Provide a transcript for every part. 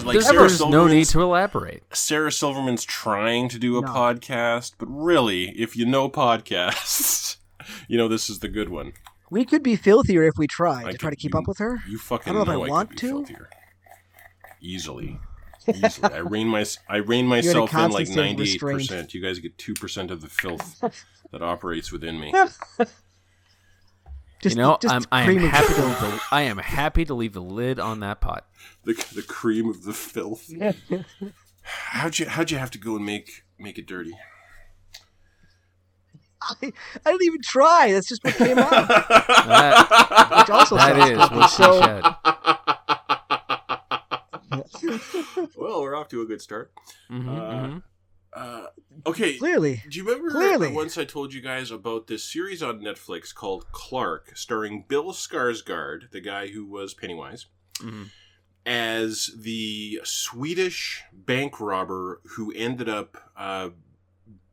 yeah, like There's, Sarah there's no need to elaborate. Sarah Silverman's trying to do a No. podcast, but really, if you know podcasts, you know this is the good one. We could be filthier if we tried I to try to keep you- up with her. You fucking I don't know if I could want be to. filthier. Easily. Easily. I rein my I rein myself in like state ninety eight percent. You guys get two percent of the filth that operates within me. Just, you know, just I'm I am happy to the, I am happy to leave the lid on that pot. The the cream of the filth. How'd you how'd you have to go and make make it dirty? I, I didn't even try. That's just what came out. That, Which also that sounds is filthy. what she so, said. well, we're off to a good start. Mhm, Uh, mhm. Uh, okay. Clearly, Do you remember Clearly. once I told you guys about this series on Netflix called Clark, starring Bill Skarsgård, the guy who was Pennywise, Mhm. As the Swedish bank robber who ended up uh,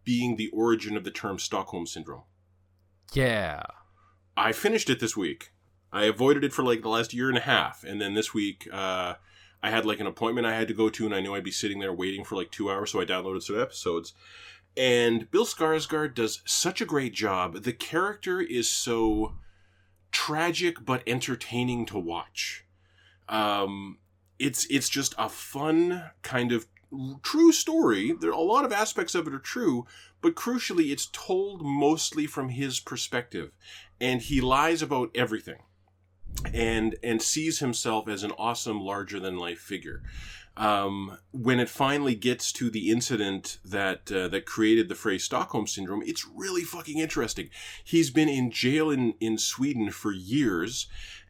being the origin of the term Stockholm Syndrome? Yeah. I finished it this week. I avoided it for like the last year and a half, and then this week uh, I had like an appointment I had to go to, and I knew I'd be sitting there waiting for like two hours, so I downloaded some episodes. And Bill Skarsgård does such a great job. The character is so tragic but entertaining to watch. Um, it's it's just a fun kind of true story. There a lot of aspects of it are true, but crucially, it's told mostly from his perspective, and he lies about everything, and and sees himself as an awesome, larger than life figure. Um, when it finally gets to the incident that uh, that created the phrase Stockholm syndrome, it's really fucking interesting. He's been in jail in in Sweden for years.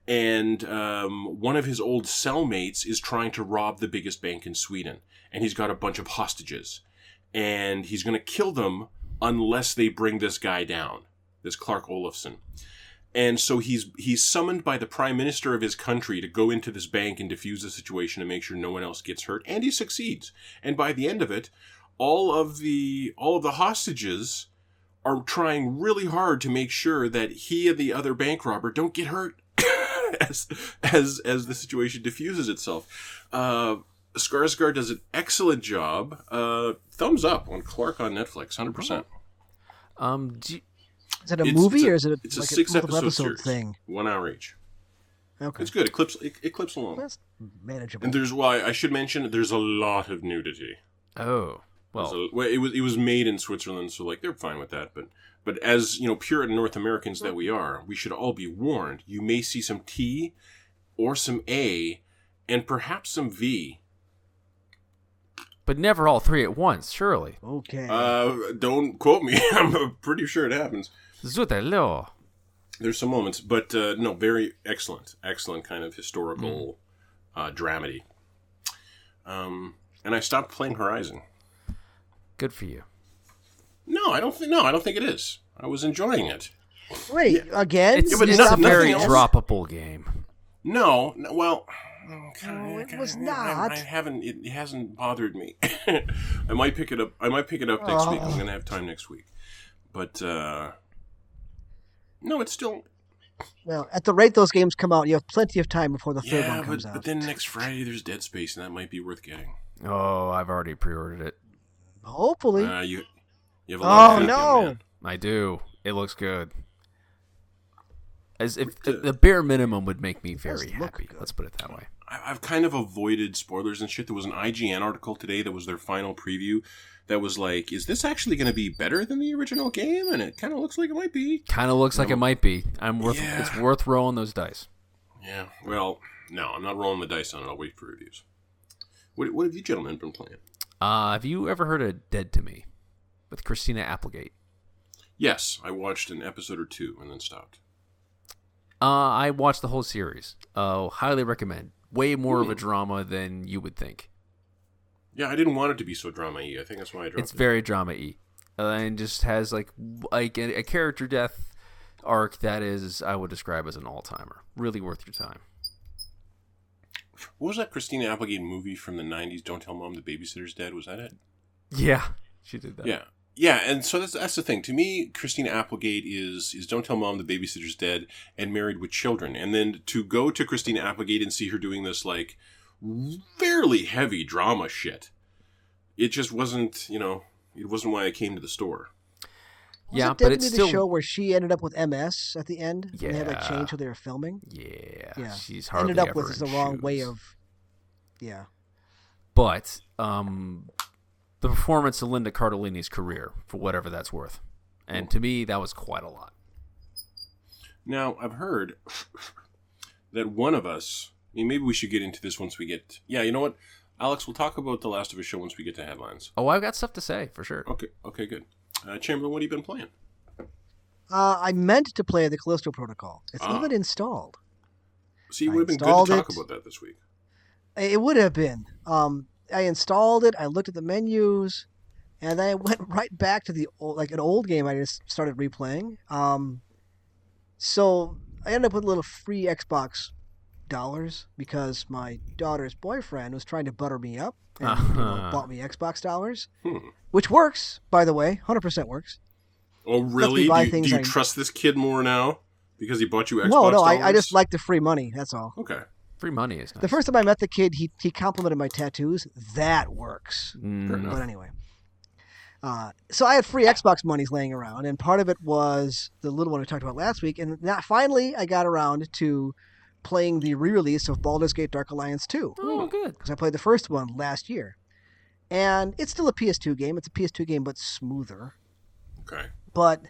And um, one of his old cellmates is trying to rob the biggest bank in Sweden, and he's got a bunch of hostages and he's going to kill them unless they bring this guy down, this Clark Olofsson. And so he's he's summoned by the prime minister of his country to go into this bank and defuse the situation and make sure no one else gets hurt, and he succeeds. And by the end of it, all of the all of the hostages are trying really hard to make sure that he and the other bank robber don't get hurt as as as the situation diffuses itself. Uh, Skarsgård does an excellent job. Uh, thumbs up on Clark on Netflix, hundred percent. Um, do is it a It's- movie it's a- or is it a, It's a six a episode, episode thing? one hour each. Okay, It's good. It clips it, it clips along. that's manageable. And there's why I should mention there's a lot of nudity. oh, There's well, a- it was it was made in Switzerland, so like they're fine with that. But but as you know, Puritan North Americans that we are, we should all be warned. You may see some T, or some A, and perhaps some V. but never all three at once, surely. okay, Uh, don't quote me. I'm pretty sure it happens. Zutelo. There's some moments, but uh, no, very excellent, excellent kind of historical uh, dramedy. Um, and I stopped playing Horizon. Good for you. No, I don't think. No, I don't think it is. I was enjoying it. wait again. It's, Yeah, but it's no- a very else. droppable game. No, no well, mm, No, it kinda- was I- not. I, haven't. It, it hasn't bothered me. I might pick it up. I might pick it up next week. I'm Oh. gonna have time next week. But uh, no, it's still. Well, at the rate those games come out, you have plenty of time before the third Yeah, one comes but, out. but then next Friday there's Dead Space, and that might be worth getting. Oh, I've already pre-ordered it. Hopefully, Uh, you, you have a lot Oh, of no. man. I do. It looks good. As if What the- the bare minimum would make me very happy. good. Let's put it that way. I- I've kind of avoided spoilers and shit. There was an IGN article today that was their final preview that was like, is this actually going to be better than the original game? And it kind of looks like it might be. Kind of looks like No. it might be. I'm worth. Yeah. It's worth rolling those dice. Yeah, well, no, I'm not rolling the dice on it. I'll wait for reviews. What, what have you gentlemen been playing? Uh, have you ever heard of Dead to Me with Christina Applegate? Yes, I watched an episode or two and then stopped. Uh, I watched the whole series. Uh, highly recommend. Way more of a drama than you would think. Yeah, I didn't want it to be so drama-y. I think that's why I dropped It's it. It's very drama y, uh, and just has like like a, a character death arc that is I would describe as an all timer. Really worth your time. What was that Christina Applegate movie from the '90s? Don't tell mom the babysitter's dead. Was that it? Yeah, she did that. Yeah, Yeah, and so that's that's the thing. To me, Christina Applegate is is don't tell mom the babysitter's dead and married with children, and then to go to Christina Applegate and see her doing this like fairly heavy drama shit. It just wasn't, you know, it wasn't why I came to the store. Was yeah, it but it's definitely still the show where she ended up with MS at the end. And they had like change who they were filming. yeah, Yeah. she's hardly ended up ever with is in the wrong way of. Yeah. But um, the performance of Linda Cardellini's career, for whatever that's worth, and to me, that was quite a lot. Now, I've heard that one of us, I mean, maybe we should get into this once we get. Yeah, you know what? Alex, we'll talk about The Last of Us show once we get to headlines. Oh, I've got stuff to say for sure. Okay, okay, good. Uh, Chamberlain, what have you been playing? Uh, I meant to play the Callisto Protocol. It's Ah. even installed. See, it would have been good to talk it. about that this week. It would have been. Um, I installed it. I looked at the menus, and then I went right back to the old, like an old game I just started replaying. Um, so I ended up with a little free Xbox dollars because my daughter's boyfriend was trying to butter me up and you know, Uh-huh. bought me Xbox dollars, Hmm. which works by the way, hundred percent works. Oh, really? Do you, do you I- trust this kid more now because he bought you Xbox? no, no, I, I just like the free money. That's all. Okay. Free money is nice. The first time I met the kid, he he complimented my tattoos. That works. Mm, enough. But anyway, uh, so I had free Xbox monies laying around, and part of it was the little one we talked about last week. And that finally, I got around to playing the re-release of Baldur's Gate: Dark Alliance 2 oh, hmm. good. because I played the first one last year, and it's still a PS2 game. It's a PS2 game, but smoother. Okay. But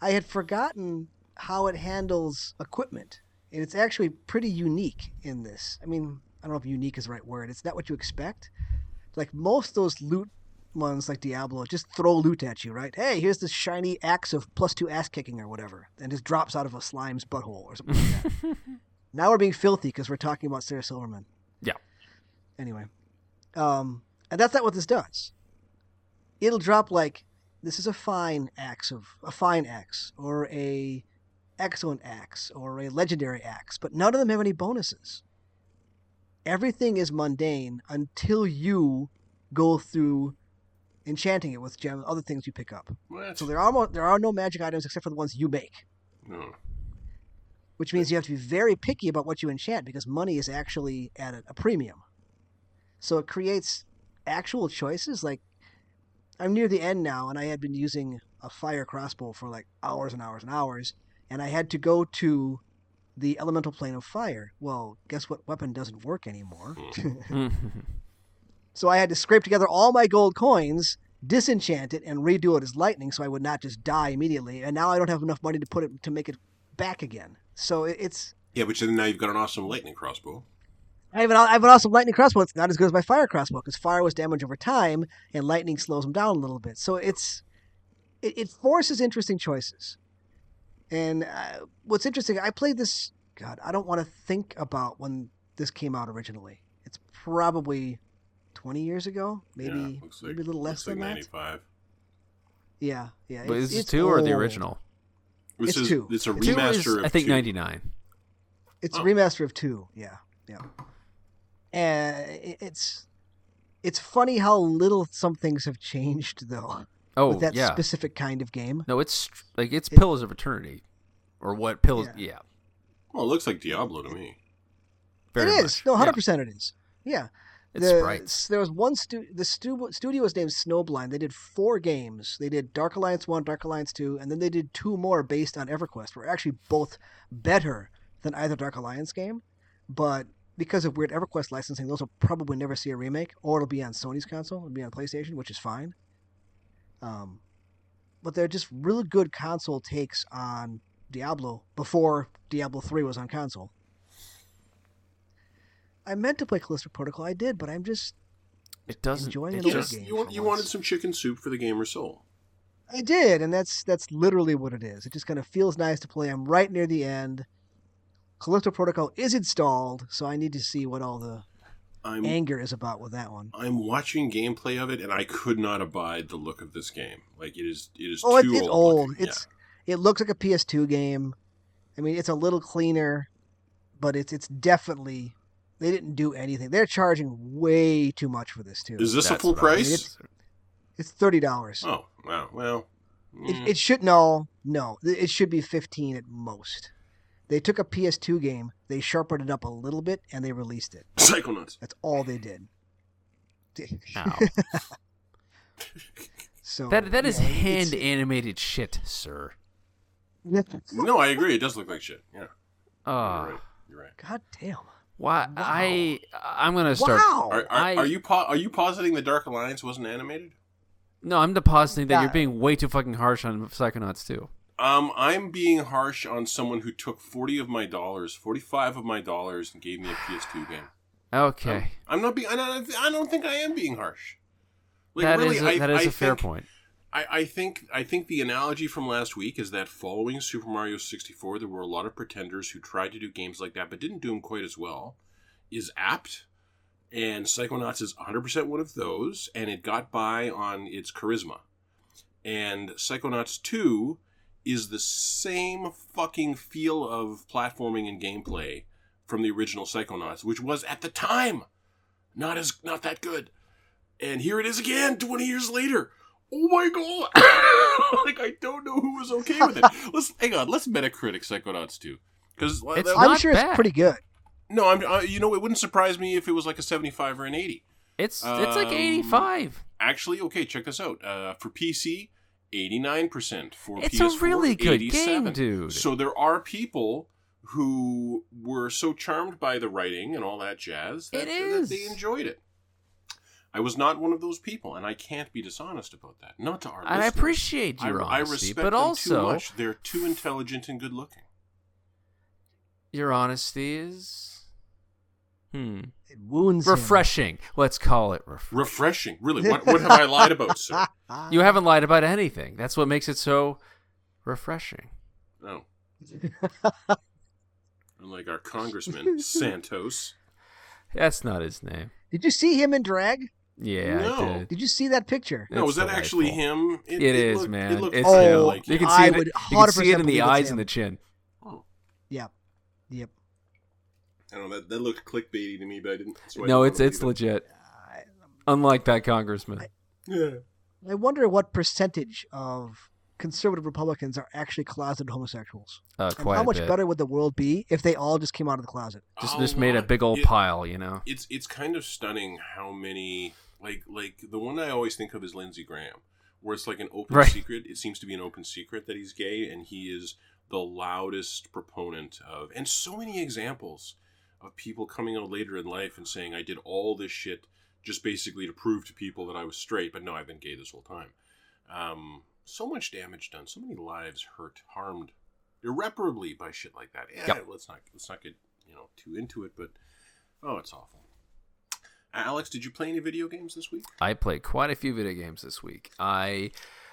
I had forgotten how it handles equipment, and it's actually pretty unique in this. I mean, I don't know if unique is the right word. It's not what you expect. Like most of those loot ones, like Diablo, just throw loot at you, right? Hey, here's this shiny axe of plus two ass kicking or whatever, and just drops out of a slime's butthole or something like that. now we're being filthy because we're talking about Sarah Silverman. Yeah. Anyway, um, and that's not what this does. It'll drop like this is a fine axe of a fine axe or a excellent axe or a legendary axe, but none of them have any bonuses. Everything is mundane until you go through enchanting it with gem other things you pick up. What? So there are mo- there are no magic items except for the ones you make, No. Which means you have to be very picky about what you enchant because money is actually at a, a premium. So it creates actual choices. Like I'm near the end now, and I had been using a fire crossbow for like hours and hours and hours, and I had to go to the elemental plane of fire. Well, guess what weapon doesn't work anymore? Hmm. So I had to scrape together all my gold coins, disenchant it, and redo it as lightning, so I would not just die immediately. And now I don't have enough money to put it to make it back again. So it's Yeah, but then now you've got an awesome lightning crossbow. I have an I have an awesome lightning crossbow. It's not as good as my fire crossbow because fire was damage over time, and lightning slows them down a little bit. So it's it, it forces interesting choices. And uh, what's interesting, I played this. God, I don't want to think about when this came out originally. It's probably twenty years ago, maybe yeah, like, maybe a little less looks like than that. 95. Yeah, yeah. But it's- is this it's two or the original? This It's is, two. It's a Two Two remaster is, of I think ninety nine. It's Oh. a remaster of two. Yeah, yeah. Eh, and it's it's funny how little some things have changed though Oh with that yeah. specific kind of game. no, it's like it's It- Pillars of Eternity, or what Pillars? Yeah. Yeah, Well, it looks like Diablo to me. very it is much. no, Yeah. hundred percent it is. Yeah, It's the, sprites. There was one stu- the stu- studio was named Snowblind. They did four games. They did Dark Alliance one, Dark Alliance two, and then they did two more based on EverQuest. Were actually both better than either Dark Alliance game, but because of weird EverQuest licensing, those will probably never see a remake, or it'll be on Sony's console, it'll be on PlayStation, which is fine. Um, but they're just really good console takes on Diablo before Diablo three was on console. I meant to play Callisto Protocol, I did, but I'm just It doesn't. enjoying it an old just, game. you, want, you wanted some chicken soup for the gamer soul. I did, and that's that's literally what it is. It just kind of feels nice to play. I'm right near the end. Callisto Protocol is installed, so I need to see what all the I'm anger is about with that one. I'm watching gameplay of it, and I could not abide the look of this game. Like it is, it is Oh, it, too it's old. old. looking. It's it looks like a PS2 game. I mean, it's a little cleaner, but it's it's definitely they didn't do anything. They're charging way too much for this too. Is this a full what I was- price? It's thirty dollars. Oh wow. Well, It, mm, it should no, no. It should be fifteen at most. They took a PS2 game, they sharpened it up a little bit, and they released it. Psychonauts. That's all they did. Ow. So that that is yeah, it's- hand animated shit, sir. No, I agree. It does look like shit. Yeah, Ah, you're right. You're right. God damn! Why? Wow. I I'm gonna start. Wow. Are, are, I- are you po- are you positing the Dark Alliance wasn't animated? No, I'm depositing that Yeah. you're being way too fucking harsh on Psychonauts too. Um, I'm being harsh on someone who took forty of my dollars, forty-five of my dollars, and gave me a PS2 game. Okay, I'm not being. I don't, I don't think I am being harsh. Like, that really, is a, I, that is I a fair point. I, I think I think the analogy from last week is that following Super Mario 64, there were a lot of pretenders who tried to do games like that but didn't do them quite as well. Is apt, and Psychonauts is 100% one of those, and it got by on its charisma. And Psychonauts 2 is the same fucking feel of platforming and gameplay from the original Psychonauts, which was at the time not as not that good. And here it is again, 20 years later. Oh my god! like I don't know who was okay with it. Let's hang on. Let's Metacritic Psychonauts 2 because I'm not sure bad. it's pretty good. no, I'm uh, you know it wouldn't surprise me if it was like a 75 or an 80. It's it's like Um, 85. Actually, okay, check this out. Uh, for PC, 89%. For It's PS4, a really good 87. game, dude. So there are people who were so charmed by the writing and all that jazz that, It that they enjoyed it. I was not one of those people, and I can't be dishonest about that. Not to our and I listeners. appreciate I, your I honesty, respect but them also too much. They're too intelligent and good looking. your honesty is hmm It wounds him. refreshing. Let's call it refreshing. Refreshing, really. What, what have I lied about, sir? You haven't lied about anything. That's what makes it so refreshing. No. Unlike our congressman Santos. That's not his name. Did you see him in drag? Yeah, No. I did. Did you see that picture? No, It's was that actually delightful. him? It is, looked- man. It looked It's kinda like You him. can I see it. would You can see it in the eyes and the chin. Oh, Yep. Yep. I don't know. That, that looked clickbaity to me, but I didn't. so I no, didn't it's it's legit. I, Unlike that congressman. it. Yeah. I wonder what percentage of conservative Republicans are actually closeted homosexuals. Uh, quite how a much bit. better would the world be if they all just came out of the closet? Just A just made a big old It- pile, you know. It's it's kind of stunning how many like like the one I always think of is Lindsey Graham, where it's like an open Right. secret. It seems to be an open secret that he's gay, and he is the loudest proponent of. And so many examples of people coming out later in life and saying, "I did all this shit just basically to prove to people that I was straight, but no, I've been gay this whole time." Um, so much damage done, so many lives hurt, harmed irreparably by shit like that. Yeah, Yep. let's not let's not get you know too into it, but oh, it's awful. Alex, did you play any video games this week? I played quite a few video games this week. I,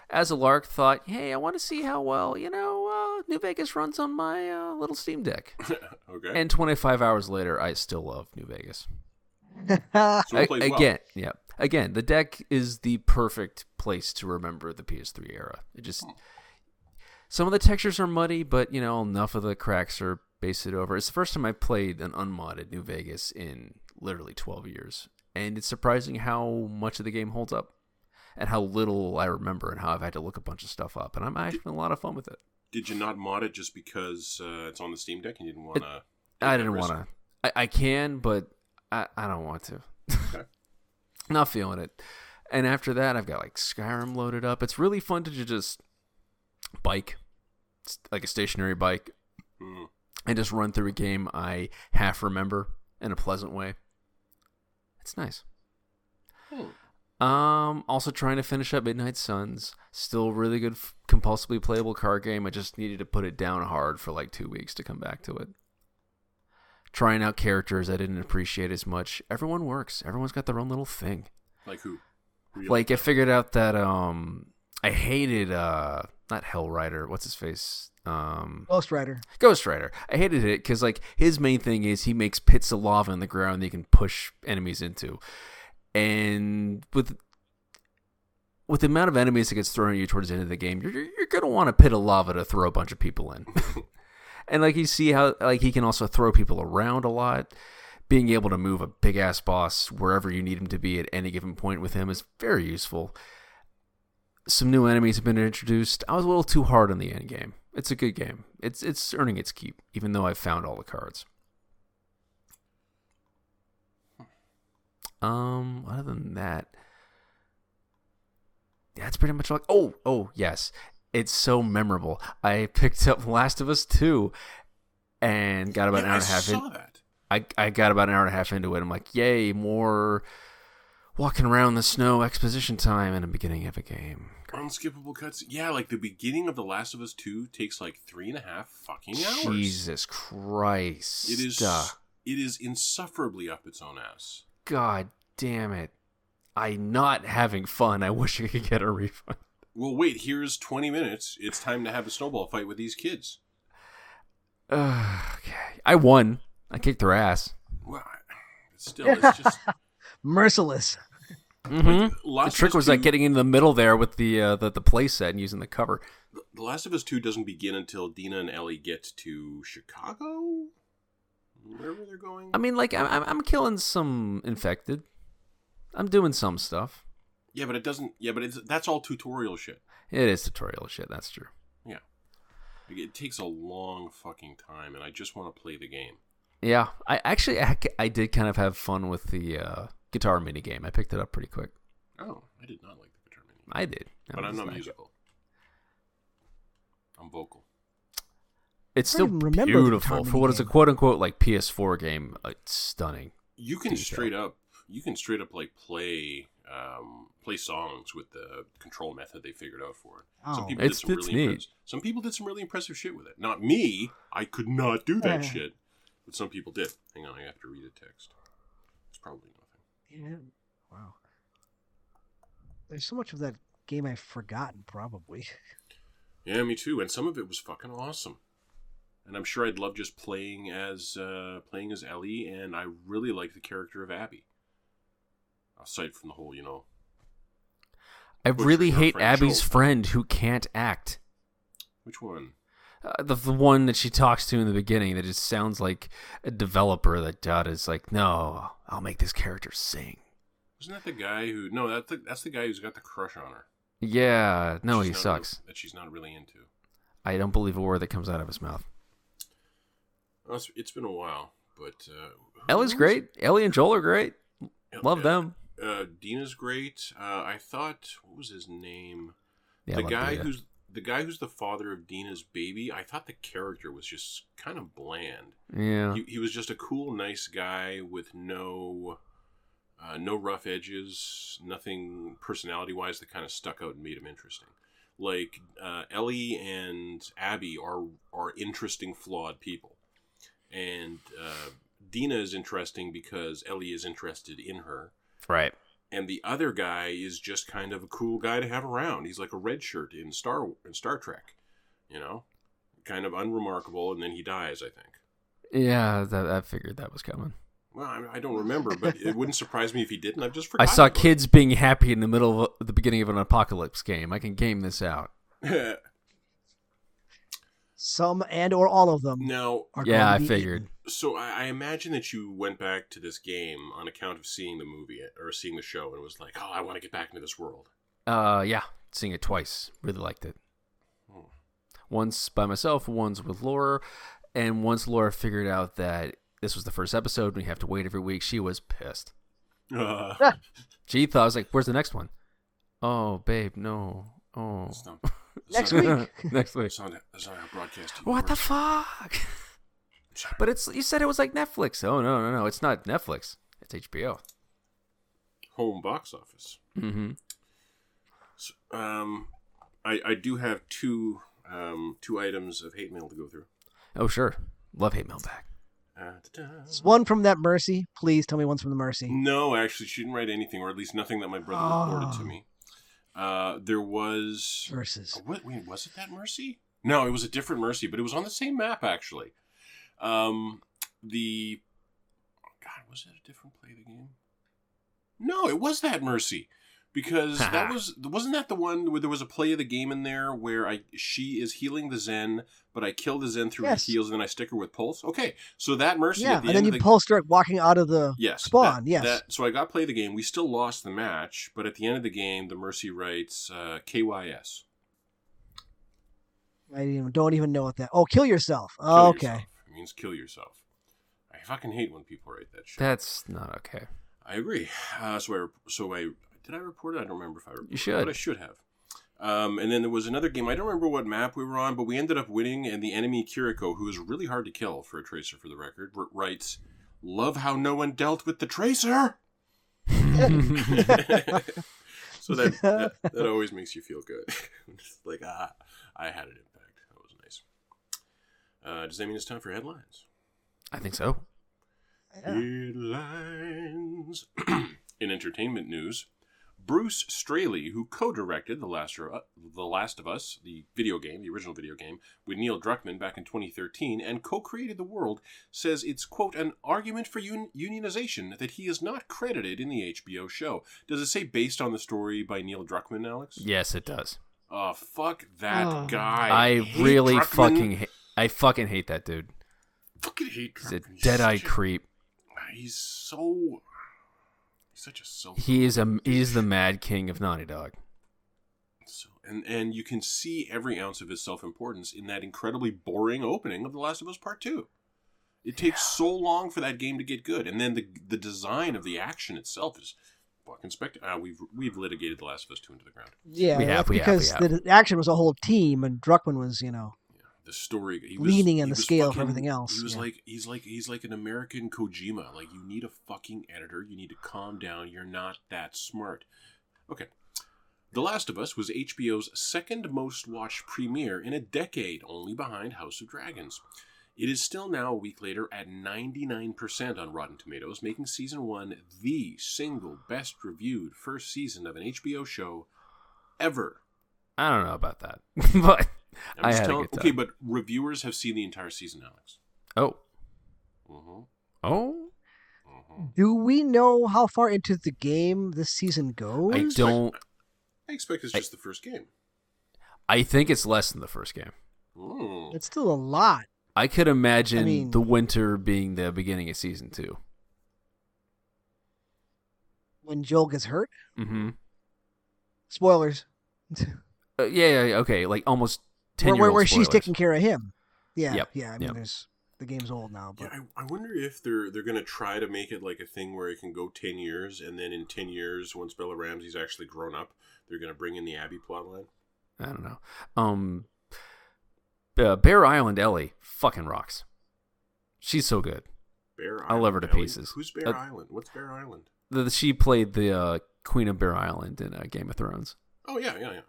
as a lark, thought, hey, I want to see how well, you know, uh, New Vegas runs on my uh, little Steam Deck. okay. And 25 hours later, I still love New Vegas. so it plays well. again, yeah. Again, the deck is the perfect place to remember the PS3 era. It just some of the textures are muddy, but you know enough of the cracks are basted over. It's the first time I played an unmodded New Vegas in literally 12 years, and it's surprising how much of the game holds up, and how little I remember, and how I've had to look a bunch of stuff up. And I'm actually having a lot of fun with it. Did you not mod it just because uh, it's on the Steam Deck and you didn't want to? I didn't want to. I, I can, but I, I don't want to. Okay. Not feeling it. And after that, I've got like Skyrim loaded up. It's really fun to just bike, s- like a stationary bike, Mm. and just run through a game I half remember in a pleasant way. It's nice. Hmm. Um, also trying to finish up Midnight Suns. Still really good, f- compulsively playable card game. I just needed to put it down hard for like two weeks to come back to it. Trying out characters I didn't appreciate as much. Everyone works. Everyone's got their own little thing. Like who? You Like I figured out that um I hated uh not Hellrider. What's his face? Um Ghost Rider. Ghost Rider. I hated it because like his main thing is he makes pits of lava in the ground that you can push enemies into, and with with the amount of enemies that gets thrown at you towards the end of the game, you're you're, you're gonna want a pit of lava to throw a bunch of people in, and like you see how like he can also throw people around a lot. Being able to move a big ass boss wherever you need him to be at any given point with him is very useful. Some new enemies have been introduced. I was a little too hard on the end game. It's a good game. It's it's earning its keep, even though I've found all the cards. Um, other than that, that's pretty much like. Oh, oh, yes, it's so memorable. I picked up Last of Us two, and got about an hour I and a half in. that. I I got about an hour and a half into it. I'm like, yay, more walking around the snow exposition time in the beginning of a game. Unskippable cuts. Yeah, like the beginning of The Last of Us 2 takes like three and a half fucking hours. Jesus Christ! It is Uh, it is insufferably up its own ass. God damn it! I'm not having fun. I wish I could get a refund. Well, wait, here's 20 minutes. It's time to have a snowball fight with these kids. Ugh, okay, I won. I kicked their ass. Well, still, it's just. Merciless. hmm The Last trick Us was like getting in the middle there with the uh, the the play set and using the cover. The Last of Us 2 doesn't begin until Dina and Ellie get to Chicago? Wherever they're going? I mean, like I'm I'm- I'm killing some infected. I'm doing some stuff. yeah, but it doesn't. Yeah, but it's, that's all tutorial shit. It is tutorial shit. That's true. Yeah. It takes a long fucking time, and I just want to play the game. Yeah, I actually I, I did kind of have fun with the uh, guitar mini game. I picked it up pretty quick. Oh, I did not like the guitar mini. I did, That But I'm not nice. musical. I'm vocal. It's still even remember the beautiful guitar for what is a quote unquote like PS4 game. uh, It's stunning. You can Detail. straight up, you can straight up like play, um, play songs with the control method they figured out for it. Some Oh. people It's- did some it's really neat. impress- some people did some really impressive shit with it. Not me. I could not do that Yeah. shit, but some people did. Hang on, I have to read a text. It's probably nothing. Yeah. Wow. There's so much of that game I've forgotten, probably. Yeah, me too. And some of it was fucking awesome. And I'm sure I'd love just playing as uh, playing as Ellie, and I really like the character of Abby. Aside from the whole, you know, I really hate friend Abby's Joel. friend who can't act. which one? Uh, the the one that she talks to in the beginning that just sounds like a developer that Dot is like, no, I'll make this character sing. Wasn't that the guy who? No, that's the, that's the guy who's got the crush on her. Yeah, no, he not sucks. That she's not really into. I don't believe a word that comes out of his mouth. Well, it's, it's been a while, but uh, Ellie's great. Ellie and Joel are great. El- Love uh, them. Uh, Dina's great. Uh, I thought what was his name? Yeah, the guy Dina. who's the guy who's the father of Dina's baby. I thought the character was just kind of bland. yeah. He, he was just a cool, nice guy with no, uh, no rough edges, nothing personality-wise that kind of stuck out and made him interesting. Like uh, Ellie and Abby are are interesting, flawed people, and uh, Dina is interesting because Ellie is interested in her, Right. And the other guy is just kind of a cool guy to have around. He's like a red shirt in Star in Star Trek, you know, kind of unremarkable, and then he dies. I think. Yeah, that, I figured that was coming. Well, I, I don't remember, but it wouldn't surprise me if he didn't. I've just I forgotten. saw about kids being happy in the middle of the beginning of an apocalypse game. I can game this out. it. Some and or all of them now, are Yeah, going I to be figured. So I, I imagine that you went back to this game on account of seeing the movie or seeing the show, and was like, "Oh, I want to get back into this world." Uh, yeah, seeing it twice. Really liked it. Hmm. Once by myself, once with Laura, and once Laura figured out that this was the first episode and we have to wait every week, she was pissed. Uh, She thought I was like, "Where's the next one?" Oh, babe, no. Oh, that's not, next not, week. next week. That's not, that's not how broadcast What the fuck? Sorry. But it's you said it was like Netflix. Oh no, no, no! It's not Netflix. It's HBO. home box office. Mm-hmm. So, um, I I do have two um two items of hate mail to go through. Oh sure, love hate mail back. Uh, one from that Mercy. Please tell me one's from the Mercy. No, actually, she didn't write anything, or at least nothing that my brother reported to Oh. me. Uh, there was. Versus. Oh, What, wait, was it that Mercy? No, it was a different Mercy, but it was on the same map actually. Um, the God was it a different play of the game? No, it was that Mercy. because that was wasn't that the one where there was a play of the game in there where I she is healing the Zen, but I kill the Zen through Yes. her heals and then I stick her with pulse. Okay, so that mercy Yeah, at the and then you the pull start walking out of the yes spawn. that- yes. that- so I got play of the game. We still lost the match, but at the end of the game, the mercy writes uh, KYS. I don't even know what that. Oh, kill yourself. Kill okay. yourself. It means kill yourself. I fucking hate when people write that shit. That's not okay. I agree. Uh, so I so I did I report it? I don't remember if I reported You it, should. but I should have. Um, and then there was another game. I don't remember what map we were on, but we ended up winning. And the enemy Kiriko, who is really hard to kill for a tracer, for the record, r- writes, "Love how no one dealt with the tracer." so that, that that always makes you feel good. Like ah, I had it impact. That was nice. Uh, does that mean it's time for headlines? I think so. Yeah. Headlines. In entertainment news, Bruce Straley, who co-directed the Last, the Last of Us, the video game, the original video game, with Neil Druckmann back in 2013, and co-created the world, says it's quote an argument for un- unionization that he is not credited in the HBO show. Does it say based on the story by Neil Druckmann, Alex? Yes, it does. Oh, fuck that Oh. guy. I, hate really Druckmann. fucking ha- I fucking hate that dude. fucking hate He's a Druckmann. dead-eyed such a- creep. He's so. He's such a self. He is a he's the mad king of Naughty Dog. So, and and you can see every ounce of his self importance in that incredibly boring opening of The Last of Us Part Two. It takes so long for that game to get good, and then the the design of the action itself is fucking spectacular. Uh, we've we've litigated The Last of Us Two into the ground. Yeah, We have, that's we have, we because have. the action was a whole team, and Druckmann was, you know, The story, he was, Leaning on the was scale for fucking- everything else, He was yeah. like he's like he's like an American Kojima. Like you need a fucking editor. You need to calm down. You're not that smart. Okay. The Last of Us was HBO's second most watched premiere in a decade, only behind House of Dragons. It is still now, a week later, at 99% on Rotten Tomatoes, making season one the single best reviewed first season of an HBO show ever. I don't know about that, but I'm I just had telling- Okay, but reviewers have seen the entire season, Alex. oh Mm-hmm. oh Mm-hmm. do we know how far into the game this season goes? I don't. I expect it's I- just the first game. I think it's less than the first game. Mm. It's still a lot. I could imagine I mean- the winter being the beginning of season two. When Joel gets hurt. Mm-hmm. Spoilers. Uh, yeah, yeah, yeah, okay, like almost ten where where, where she's taking care of him. Yeah, Yep, yeah. I mean, yep. there's the game's old now, Yeah, but I, I wonder if they're they're gonna try to make it like a thing where it can go ten years, and then in ten years, once Bella Ramsey's actually grown up, they're gonna bring in the Abby plotline. I don't know. Um, uh, Bear Island Ellie fucking rocks. She's so good. Bear Island. I love her to Ellie. pieces. Who's Bear Uh, Island? What's Bear Island? The, she played the uh, Queen of Bear Island in uh, Game of Thrones. Oh yeah, yeah, yeah.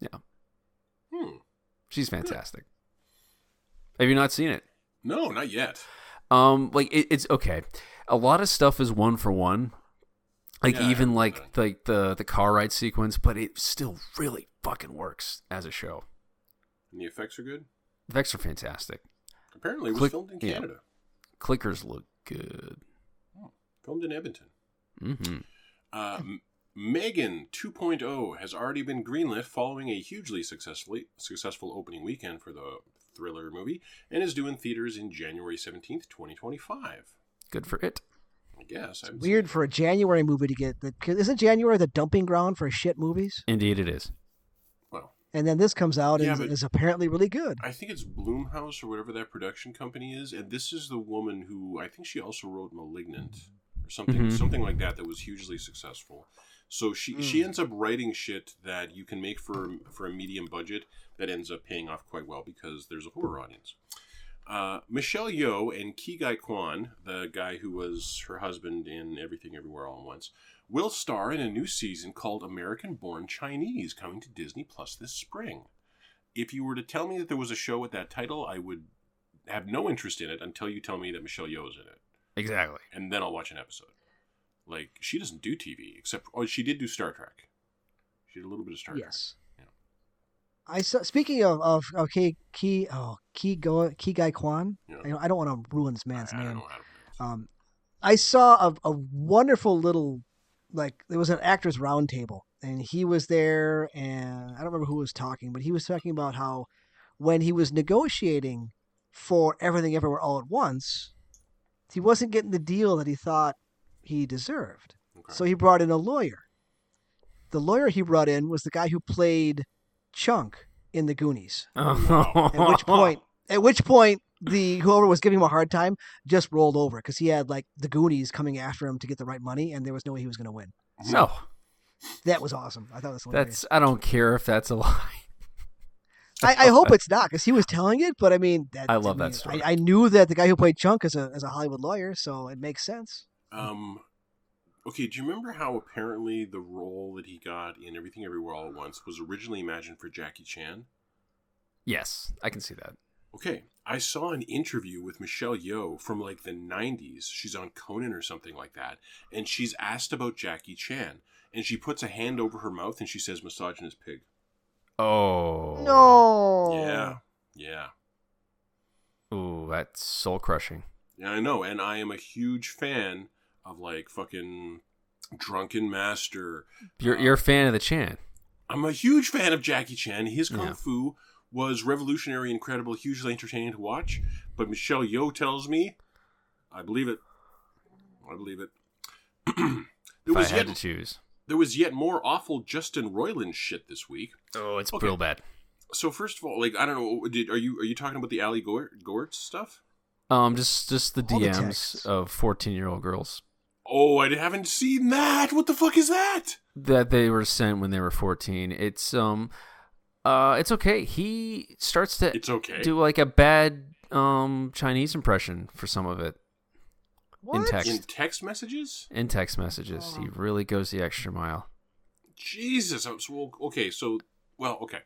Yeah. She's fantastic. Have you not seen it? No, not yet. Um, like it, it's okay. A lot of stuff is one for one. Like Yeah, even like like the the car ride sequence, but it still really fucking works as a show. And the effects are good. The effects are fantastic. Apparently, it was Click- filmed in yeah. Canada. Clickers look good. Filmed in Edmonton. hmm Uh, M- Megan 2.0 has already been greenlit following a hugely successfully successful opening weekend for the thriller movie and is due in theaters in January 17th, 2025. Good for it. I guess. I haven't weird for a January movie to get the Isn't January the dumping ground for shit movies? Indeed, it is. it. Well, And then this comes out Yeah, and is apparently really good. I think it's Blumhouse or whatever that production company is, and this is the woman who I think she also wrote *Malignant* or something, Mhm. something like that, that was hugely successful. So she she Mm. ends up writing shit that you can make for for a medium budget that ends up paying off quite well because there's a horror audience. Uh, Michelle Yeoh and Kigai Kwan, the guy who was her husband in Everything Everywhere All at Once, will star in a new season called American Born Chinese coming to Disney Plus this spring. If you were to tell me that there was a show with that title, I would have no interest in it until you tell me that Michelle Yeoh is in it, Exactly. and then I'll watch an episode. Like she doesn't do TV except oh she did do Star Trek. She did a little bit of Star Trek. Yes. Yeah. I saw. Speaking of of okay, Key oh Key Go Key Guy Kwan. Yeah. I, I don't want to ruin this I, man's I don't name. to. Um, I saw a, a wonderful little like there was an actors roundtable and he was there, and I don't remember who was talking, but he was talking about how when he was negotiating for everything everywhere all at once, he wasn't getting the deal that he thought he deserved. Okay. So he brought in a lawyer. The lawyer he brought in was the guy who played Chunk in the Goonies. Oh. At which point, at which point, the whoever was giving him a hard time just rolled over because he had like the Goonies coming after him to get the right money, and there was no way he was going to win. Mm-hmm. no, That was awesome. I thought it was hilarious. that's I don't care if that's a lie. I, I hope it's not because he was telling it, but I mean, that, I love that mean, story. I, I knew that the guy who played Chunk is a as a Hollywood lawyer, so it makes sense. Um, okay, do you remember how apparently the role that he got in Everything Everywhere All at Once was originally imagined for Jackie Chan? Yes, I can see that. Okay, I saw an interview with Michelle Yeoh from like the 90s. She's on Conan or something like that. And she's asked about Jackie Chan. And she puts a hand over her mouth and she says, misogynist pig. Oh No. Yeah. Yeah. Ooh, that's soul crushing. Yeah, I know. And I am a huge fan of like fucking Drunken Master. You're you're a fan of the Chan. I'm a huge fan of Jackie Chan. His kung Yeah. fu was revolutionary, incredible, hugely entertaining to watch. But Michelle Yeoh tells me, I believe it. I believe it. there If I was had yet to choose. there was yet more awful Justin Roiland shit this week. Oh, it's Okay. real bad. So first of all, like I don't know, did are you are you talking about the Allie Gort, Goertz stuff? Um, just just the All DMs texts. of fourteen year old girls Oh, I haven't seen that. What the fuck is that? that they were sent when they were fourteen. It's um, uh, it's okay. He starts to It's okay. do like a bad um Chinese impression for some of it What? text. In text messages? in text messages. He really goes the extra mile. Jesus. I'm so, okay, so well, okay.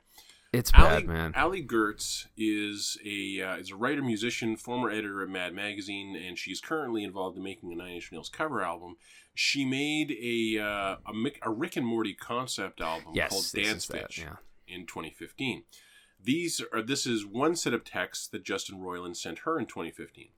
It's bad, Ali, man. Allie Goertz is a uh, is a writer, musician, former editor at Mad Magazine, and she's currently involved in making a Nine Inch Nails cover album. She made a uh, a, Mick, a Rick and Morty concept album called yes, this Dance Bitch yeah. in 2015. These are this is one set of texts that Justin Roiland sent her in 2015.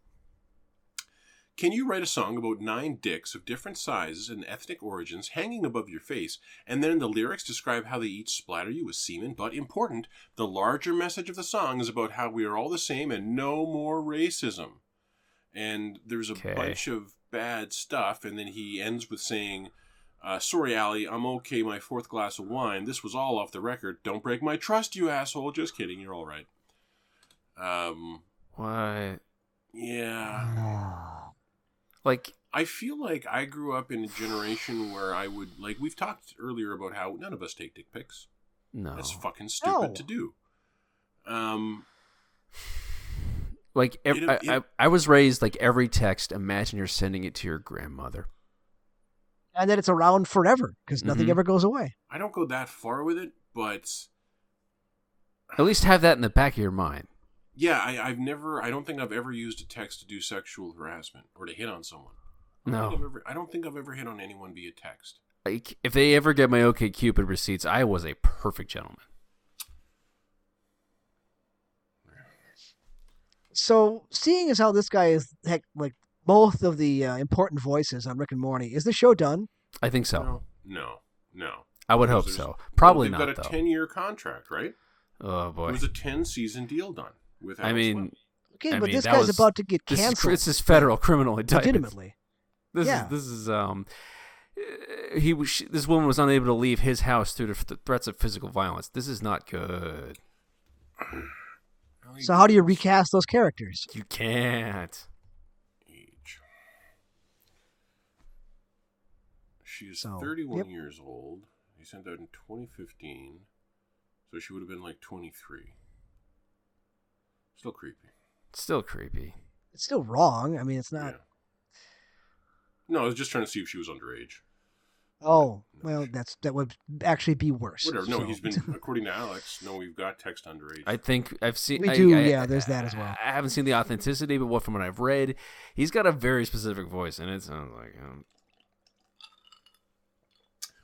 Can you write a song about nine dicks of different sizes and ethnic origins hanging above your face, and then in the lyrics describe how they each splatter you with semen? But important, the larger message of the song is about how we are all the same and no more racism. And there's a Okay. bunch of bad stuff, and then he ends with saying, uh, "Sorry, Allie, I'm okay. My fourth glass of wine. This was all off the record. Don't break my trust, you asshole. Just kidding. You're all right." Um, What? yeah. Like, I feel like I grew up in a generation where I would like we've talked earlier about how none of us take dick pics. no. That's fucking stupid No. to do. Um, Like ev- It- I, it- I, I was raised like every text. Imagine you're sending it to your grandmother. and then it's around forever because nothing Mhm. ever goes away. I don't go that far with it, but At least have that in the back of your mind. Yeah, I, I've never. I don't think I've ever used a text to do sexual harassment or to hit on someone. I don't, No. I've ever, I don't think I've ever hit on anyone via text. Like if they ever get my OK Cupid receipts, I was a perfect gentleman. So, seeing as how this guy is heck like both of the uh, important voices on Rick and Morty, is the show done? I think so. No, no, no. I would hope so. Probably they've not got a though. ten-year contract, right? oh boy, It was a ten-season deal done with. I mean, Webb. Okay, I but mean, this guy's was- about to get this is, canceled. this is federal criminal indictment. legitimately. This Yeah. is this is um. uh, He was. she- This woman was unable to leave his house due to th- threats of physical violence. This is not good. So, how do you recast those characters? You can't. age. She is So, 31 yep. years old. He sent that in 2015. So she would have been like 23. Still creepy. Still creepy. It's still wrong. I mean, it's not. Yeah. No, I was just trying to see if she was underage. Oh, well, that's that would actually be worse. Whatever. No, So- he's been, according to Alex, no, we've got text underage. I think I've seen. We I- do, I- yeah, there's that as well. I haven't seen the authenticity, but what from what I've read, he's got a very specific voice, and it sounds like him.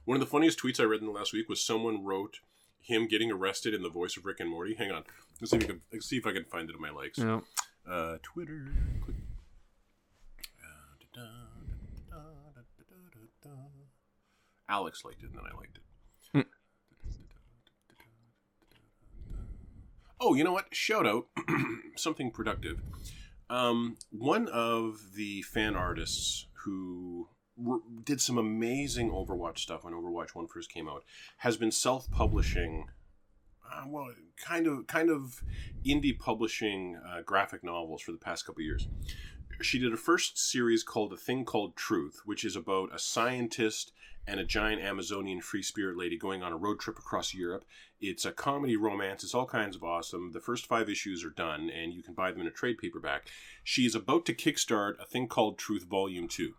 One of the funniest tweets I read in the last week was someone wrote him getting arrested in the voice of Rick and Morty. Hang on, let's see if, can, let's see if I can find it in my legs. Uh, Twitter. Uh, Alex liked it, and then I liked it. Hmm. oh, you know what? Shout out something productive. Um, one of the fan artists who did some amazing Overwatch stuff when Overwatch One first came out has been self-publishing. Uh, well, kind of, kind of indie publishing uh, graphic novels for the past couple years. She did a first series called "A Thing Called Truth," which is about a scientist and a giant Amazonian free spirit lady going on a road trip across Europe. It's a comedy romance. It's all kinds of awesome. The first five issues are done, and you can buy them in a trade paperback. She is about to kickstart a thing called Truth Volume Two.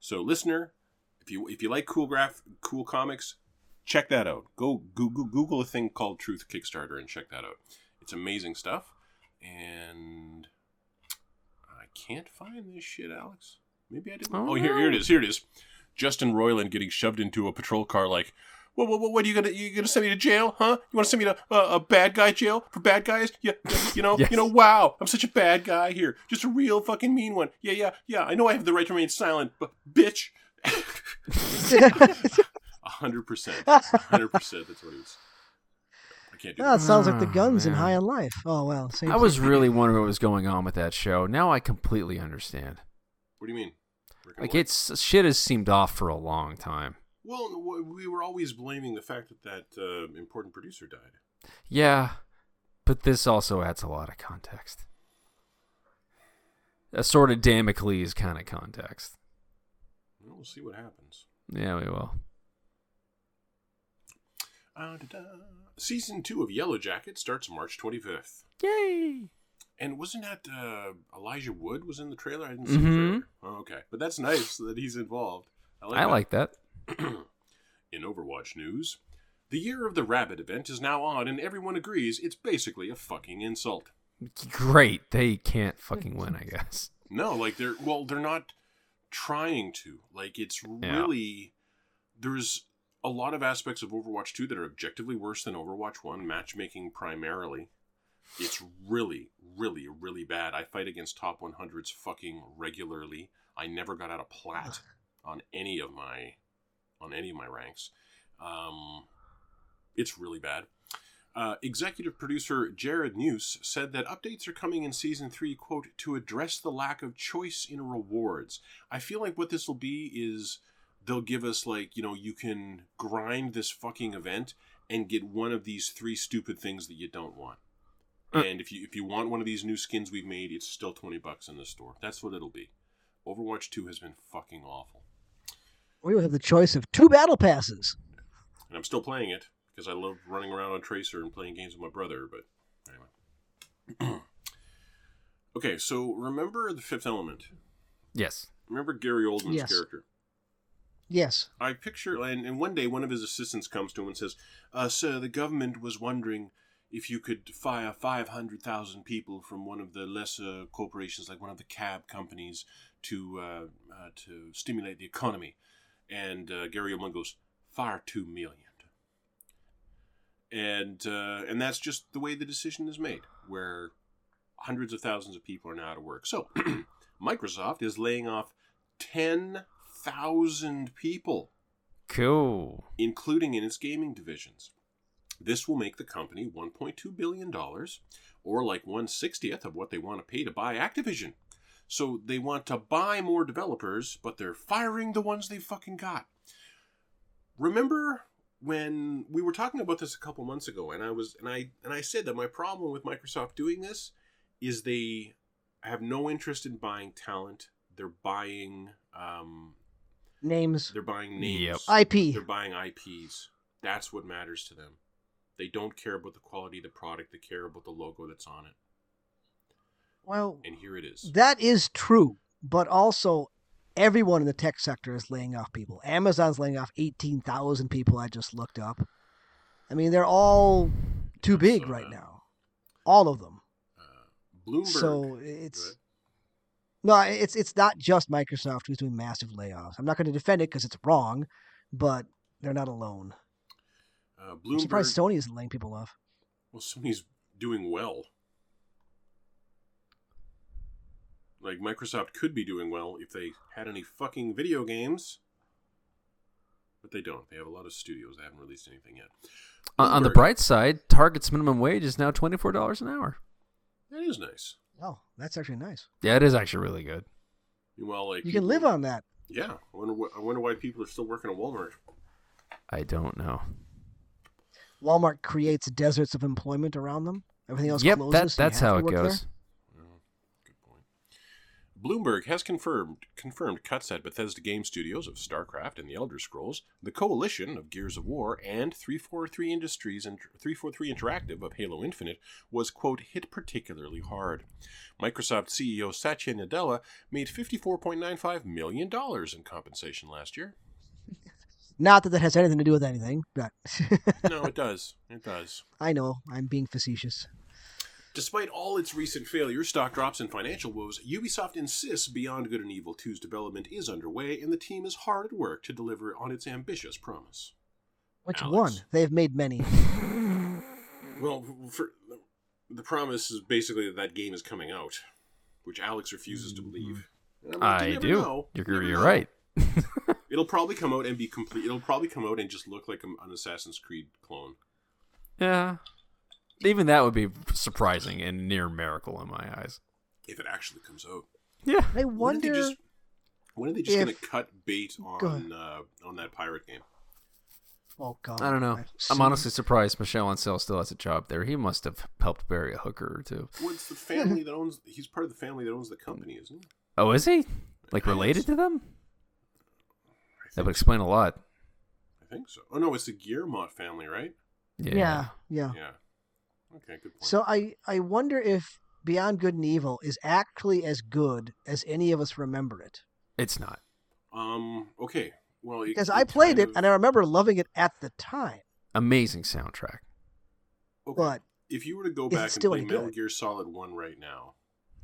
So, listener, if you if you like cool graph, cool comics, check that out. Go Google Google a thing called Truth Kickstarter and check that out. It's amazing stuff, and I can't find this shit, Alex. Maybe I didn't. Oh, Oh, here, here it oh. is. Here it is. Justin Roiland getting shoved into a patrol car like, what, what, what, what are you gonna, you gonna send me to jail, huh? You want to send me to uh, a bad guy jail for bad guys? Yeah, you know, Yes. you know, wow, I'm such a bad guy here, just a real fucking mean one. Yeah, yeah, yeah. I know I have the right to remain silent, but bitch, a hundred percent, a hundred percent. That's what it was. I can't do No, that. sounds like the Oh, guns in. High on Life. Oh well, same I thing. was really wondering what was going on with that show. Now I completely understand. What do you mean? Like Morty? it's shit has seemed off for a long time. Well, we were always blaming the fact that that uh, important producer died. Yeah, but this also adds a lot of context. A sort of Damocles kind of context. Well, we'll see what happens. Yeah, we will. Da-da. Season two of Yellow Jacket starts March 25th. Yay! And wasn't that uh, Elijah Wood was in the trailer? I didn't see the Mhm. trailer. Oh, okay, but that's nice that he's involved. I like. I that. like that. in Overwatch news, the Year of the Rabbit event is now on, and everyone agrees it's basically a fucking insult. Great. They can't fucking win, I guess. No, like they're well, they're not trying to. Like it's Yeah. really there's a lot of aspects of Overwatch 2 that are objectively worse than Overwatch 1, matchmaking primarily. It's really, really, really bad. I fight against top 100s fucking regularly. I never got out of plat on any of my on any of my ranks. Um, it's really bad. Uh, executive producer Jared Neuss said that updates are coming in season three, quote, to address the lack of choice in rewards. I feel like what this will be is they'll give us, like, you know, you can grind this fucking event and get one of these three stupid things that you don't want. Uh. And if you if you want one of these new skins we've made, it's still twenty bucks in the store. That's what it'll be. Overwatch Two has been fucking awful, We will have the choice of two battle passes. and I'm still playing it because I love running around on Tracer and playing games with my brother. But anyway. okay, so remember the Fifth Element. Yes. Remember Gary Oldman's Yes. character. Yes. I picture, and, and one day one of his assistants comes to him and says, uh, "Sir, the government was wondering if you could fire five hundred thousand people from one of the lesser corporations, like one of the cab companies, to uh, uh, to stimulate the economy." And uh, Gary Oldman goes, "Fire two million. And uh, and that's just the way the decision is made, where hundreds of thousands of people are now out of work. So Microsoft is laying off ten thousand people Cool. including in its gaming divisions. This will make the company $1.2 billion, or like 160th of what they want to pay to buy Activision. So they want to buy more developers, but they're firing the ones they fucking got. Remember when we were talking about this a couple months ago, and I was and I and I said that my problem with Microsoft doing this is they have no interest in buying talent. They're buying um, Names. they're buying names. Yep. IP. They're buying IPs. That's what matters to them. They don't care about the quality of the product. They care about the logo that's on it. Well, And here it is. that is true, but also everyone in the tech sector is laying off people. Amazon's laying off 18,000 people I just looked up. I mean, they're all too big right now. All of them. Uh, Bloomberg. So it's no, it's it's not just Microsoft who's doing massive layoffs. I'm not going to defend it because it's wrong, but they're not alone. Uh, I'm Bloomberg. surprised Sony isn't laying people off. well, Sony's doing well. Like Microsoft could be doing well if they had any fucking video games. but they don't. They have a lot of studios. They haven't released anything yet. On, on the bright side, Target's minimum wage is now twenty four dollars an hour. that is nice. Oh, that's actually nice. Yeah, it is actually really good. Well, like You can live on that. Yeah, I wonder. Wh- I wonder why people are still working at Walmart. I don't know. Walmart creates deserts of employment around them. Everything else yep, closes. that, that's how it goes. there. Goes. Good point. Bloomberg has confirmed confirmed cuts at Bethesda Game Studios of StarCraft and The Elder Scrolls, the Coalition of Gears of War, and 343 Industries and 343 Interactive of Halo Infinite was quote hit particularly hard. Microsoft CEO Satya Nadella made 54.95 million dollars in compensation last year. Not that that has anything to do with anything, but No, it does. It does. I know I'm being facetious. Despite all its recent failures, stock drops, and financial woes, Ubisoft insists Beyond Good and Evil 2's development is underway, and the team is hard at work to deliver on its ambitious promise. Which Alex. one? They've made many. Well, for, the promise is basically that that game is coming out, which Alex refuses to believe. Mm-hmm. And I'm like, you I do. know. You You're, never you're know. right. It'll probably come out and be complete. It'll probably come out and just look like an Assassin's Creed clone. Yeah. Even that would be surprising and near miracle in my eyes. If it actually comes out. Yeah. I When are wonder. they just, when are they just going if- to cut bait on uh, on that pirate game? oh God, I don't know. I've I'm seen- honestly surprised Michel Ancel still has a job there. He must have helped bury a hooker or two. Well, it's the family that owns. He's part of the family that owns the company, isn't he? Oh, is he? Like related to them? That think would so. explain a lot. I think so. Oh no, it's the Guillemot family, right? Yeah. Yeah, yeah. Yeah. Okay, good point. So I I wonder if Beyond Good and Evil is actually as good as any of us remember it. It's not. um, okay. Well, it- Because I played it of- and I remember loving it at the time. Amazing soundtrack. okay. But if you were to go back and still play any Metal good? Gear Solid One right now,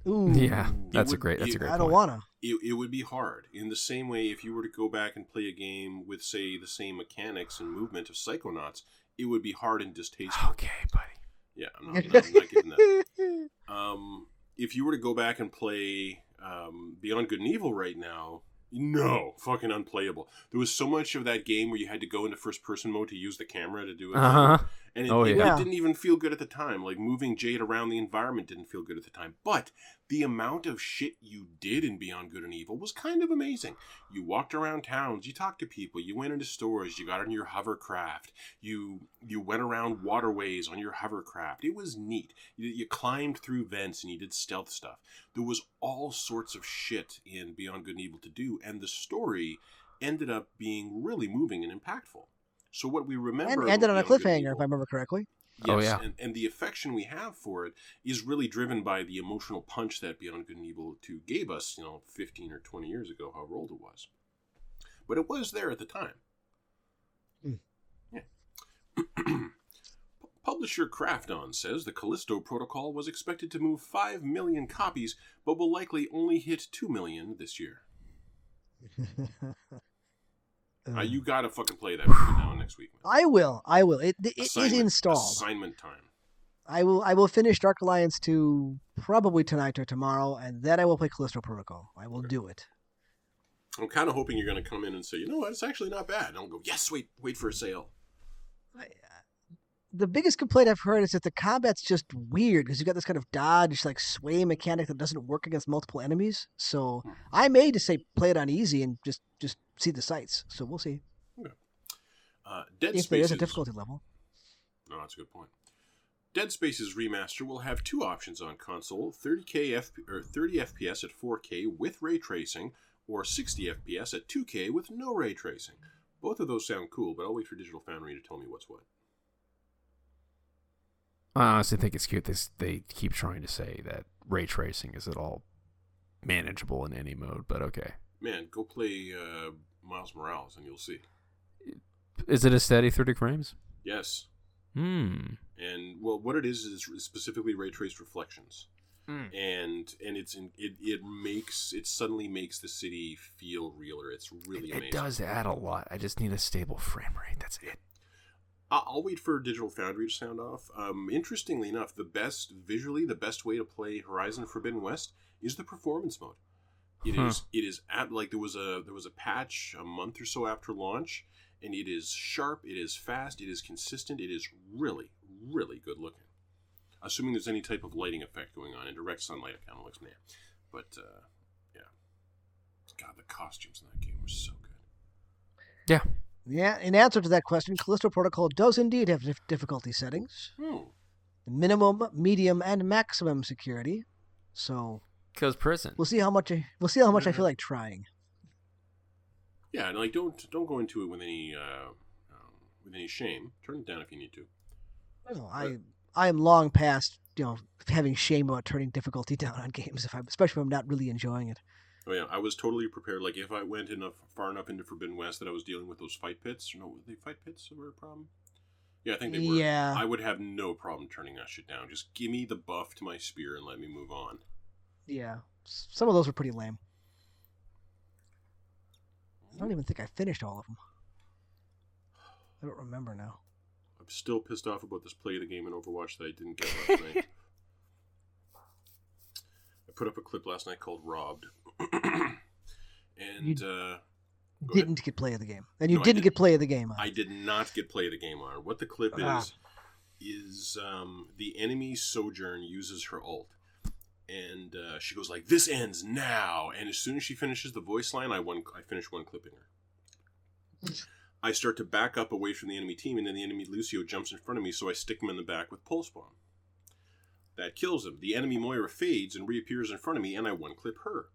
ooh, Yeah. That's a would- great that's a it- great I don't point. wanna. it, it would be hard. In the same way, if you were to go back and play a game with, say, the same mechanics and movement of Psychonauts, it would be hard and distasteful. Okay, buddy. Yeah, I'm not, I'm not giving that. Um, if you were to go back and play um, Beyond Good and Evil right now, no, fucking unplayable. There was so much of that game where you had to go into first person mode to use the camera to do it. Uh huh. And it, Oh, it- it didn't even feel good at the time. Like moving Jade around the environment didn't feel good at the time. But the amount of shit you did in Beyond Good and Evil was kind of amazing. You walked around towns, you talked to people, you went into stores, you got on your hovercraft, you you went around waterways on your hovercraft. It was neat. You, you climbed through vents and you did stealth stuff. There was all sorts of shit in Beyond Good and Evil to do, and the story ended up being really moving and impactful. So what we remember and ended on a Beyond Good and cliffhanger, Evil- if I remember correctly. Oh, Yes, yeah. and, and the affection we have for it is really driven by the emotional punch that Beyond Good and Evil 2 gave us, you know, 15 or 20 years ago, however old it was. But it was there at the time. Hmm. Yeah. Publisher Krafton says the Callisto Protocol was expected to move 5 million copies, but will likely only hit 2 million this year. Uh, you gotta fucking play that now and next week. Man. I will. I will. It, it is installed. Assignment time. I will. I will finish Dark Alliance 2 probably tonight or tomorrow, and then I will play Callisto Protocol. I will do it. I'm kind of hoping you're going to come in and say, you know what, it's actually not bad. And I'll go, yes, wait, wait for a sale. I, the biggest complaint I've heard is that the combat's just weird because you got this kind of dodge, like sway mechanic that doesn't work against multiple enemies. So Hmm. I may just say play it on easy and just just see the sights. So we'll see Uh, Dead if there is a difficulty level. No, that's a good point. Dead Space's remaster will have two options on console: 30k F- or 30 FPS at 4K with ray tracing, or 60 FPS at 2K with no ray tracing. Both of those sound cool, but I'll wait for Digital Foundry to tell me what's what. I honestly think it's cute. They they keep trying to say that ray tracing is at all manageable in any mode, but okay. Man, go play uh, Miles Morales and you'll see. Is it a steady 30 frames? Yes, Hmm. and well, what it is is specifically ray traced reflections. and and it's in, it it makes it suddenly makes the city feel realer. It's really It, amazing. it does add a lot. I just need a stable frame rate. That's it. I- I'll wait for Digital Foundry to sound off. Um, interestingly enough, the best visually, the best way to play Horizon Forbidden West is the performance mode. It is Huh. it is at like there was a there was a patch a month or so after launch, and it is sharp, it is fast, it is consistent, it is really, really good looking. Assuming there's any type of lighting effect going on in direct sunlight, it kind of looks man, But uh, yeah, God, the costumes in that game were so good. Yeah. Yeah, in answer to that question, Callisto Protocol does indeed have difficulty settings Hmm. minimum, medium, and maximum security. So Because prison. we'll see how much I, we'll see how much I feel like trying. Yeah, and like don't don't go into it with any uh, um, with any shame. Turn it down if you need to. No, I I am long past you know having shame about turning difficulty down on games if I especially if I'm not really enjoying it. Oh yeah, I was totally prepared. Like if I went enough far enough into Forbidden West that I was dealing with those fight pits. No, were they fight pits were a problem? Yeah, I think they were. Yeah. I would have no problem turning that shit down. Just give me the buff to my spear and let me move on. Yeah, some of those were pretty lame. I don't even think I finished all of them. I don't remember now. I'm still pissed off about this play of the game in Overwatch that I didn't get last night. I put up a clip last night called "Robbed," and uh, didn't get play of the game, and you No, didn't didn't. get play of the game. On. I did not get play of the game on. What the clip Ah. is is um, the enemy Sojourn uses her ult, and uh, she goes like, "This ends now." And as soon as she finishes the voice line, I one I finish one clipping her. I start to back up away from the enemy team, and then the enemy Lucio jumps in front of me, so I stick him in the back with pulse bomb. That kills him. The enemy Moira fades and reappears in front of me, and I one clip her.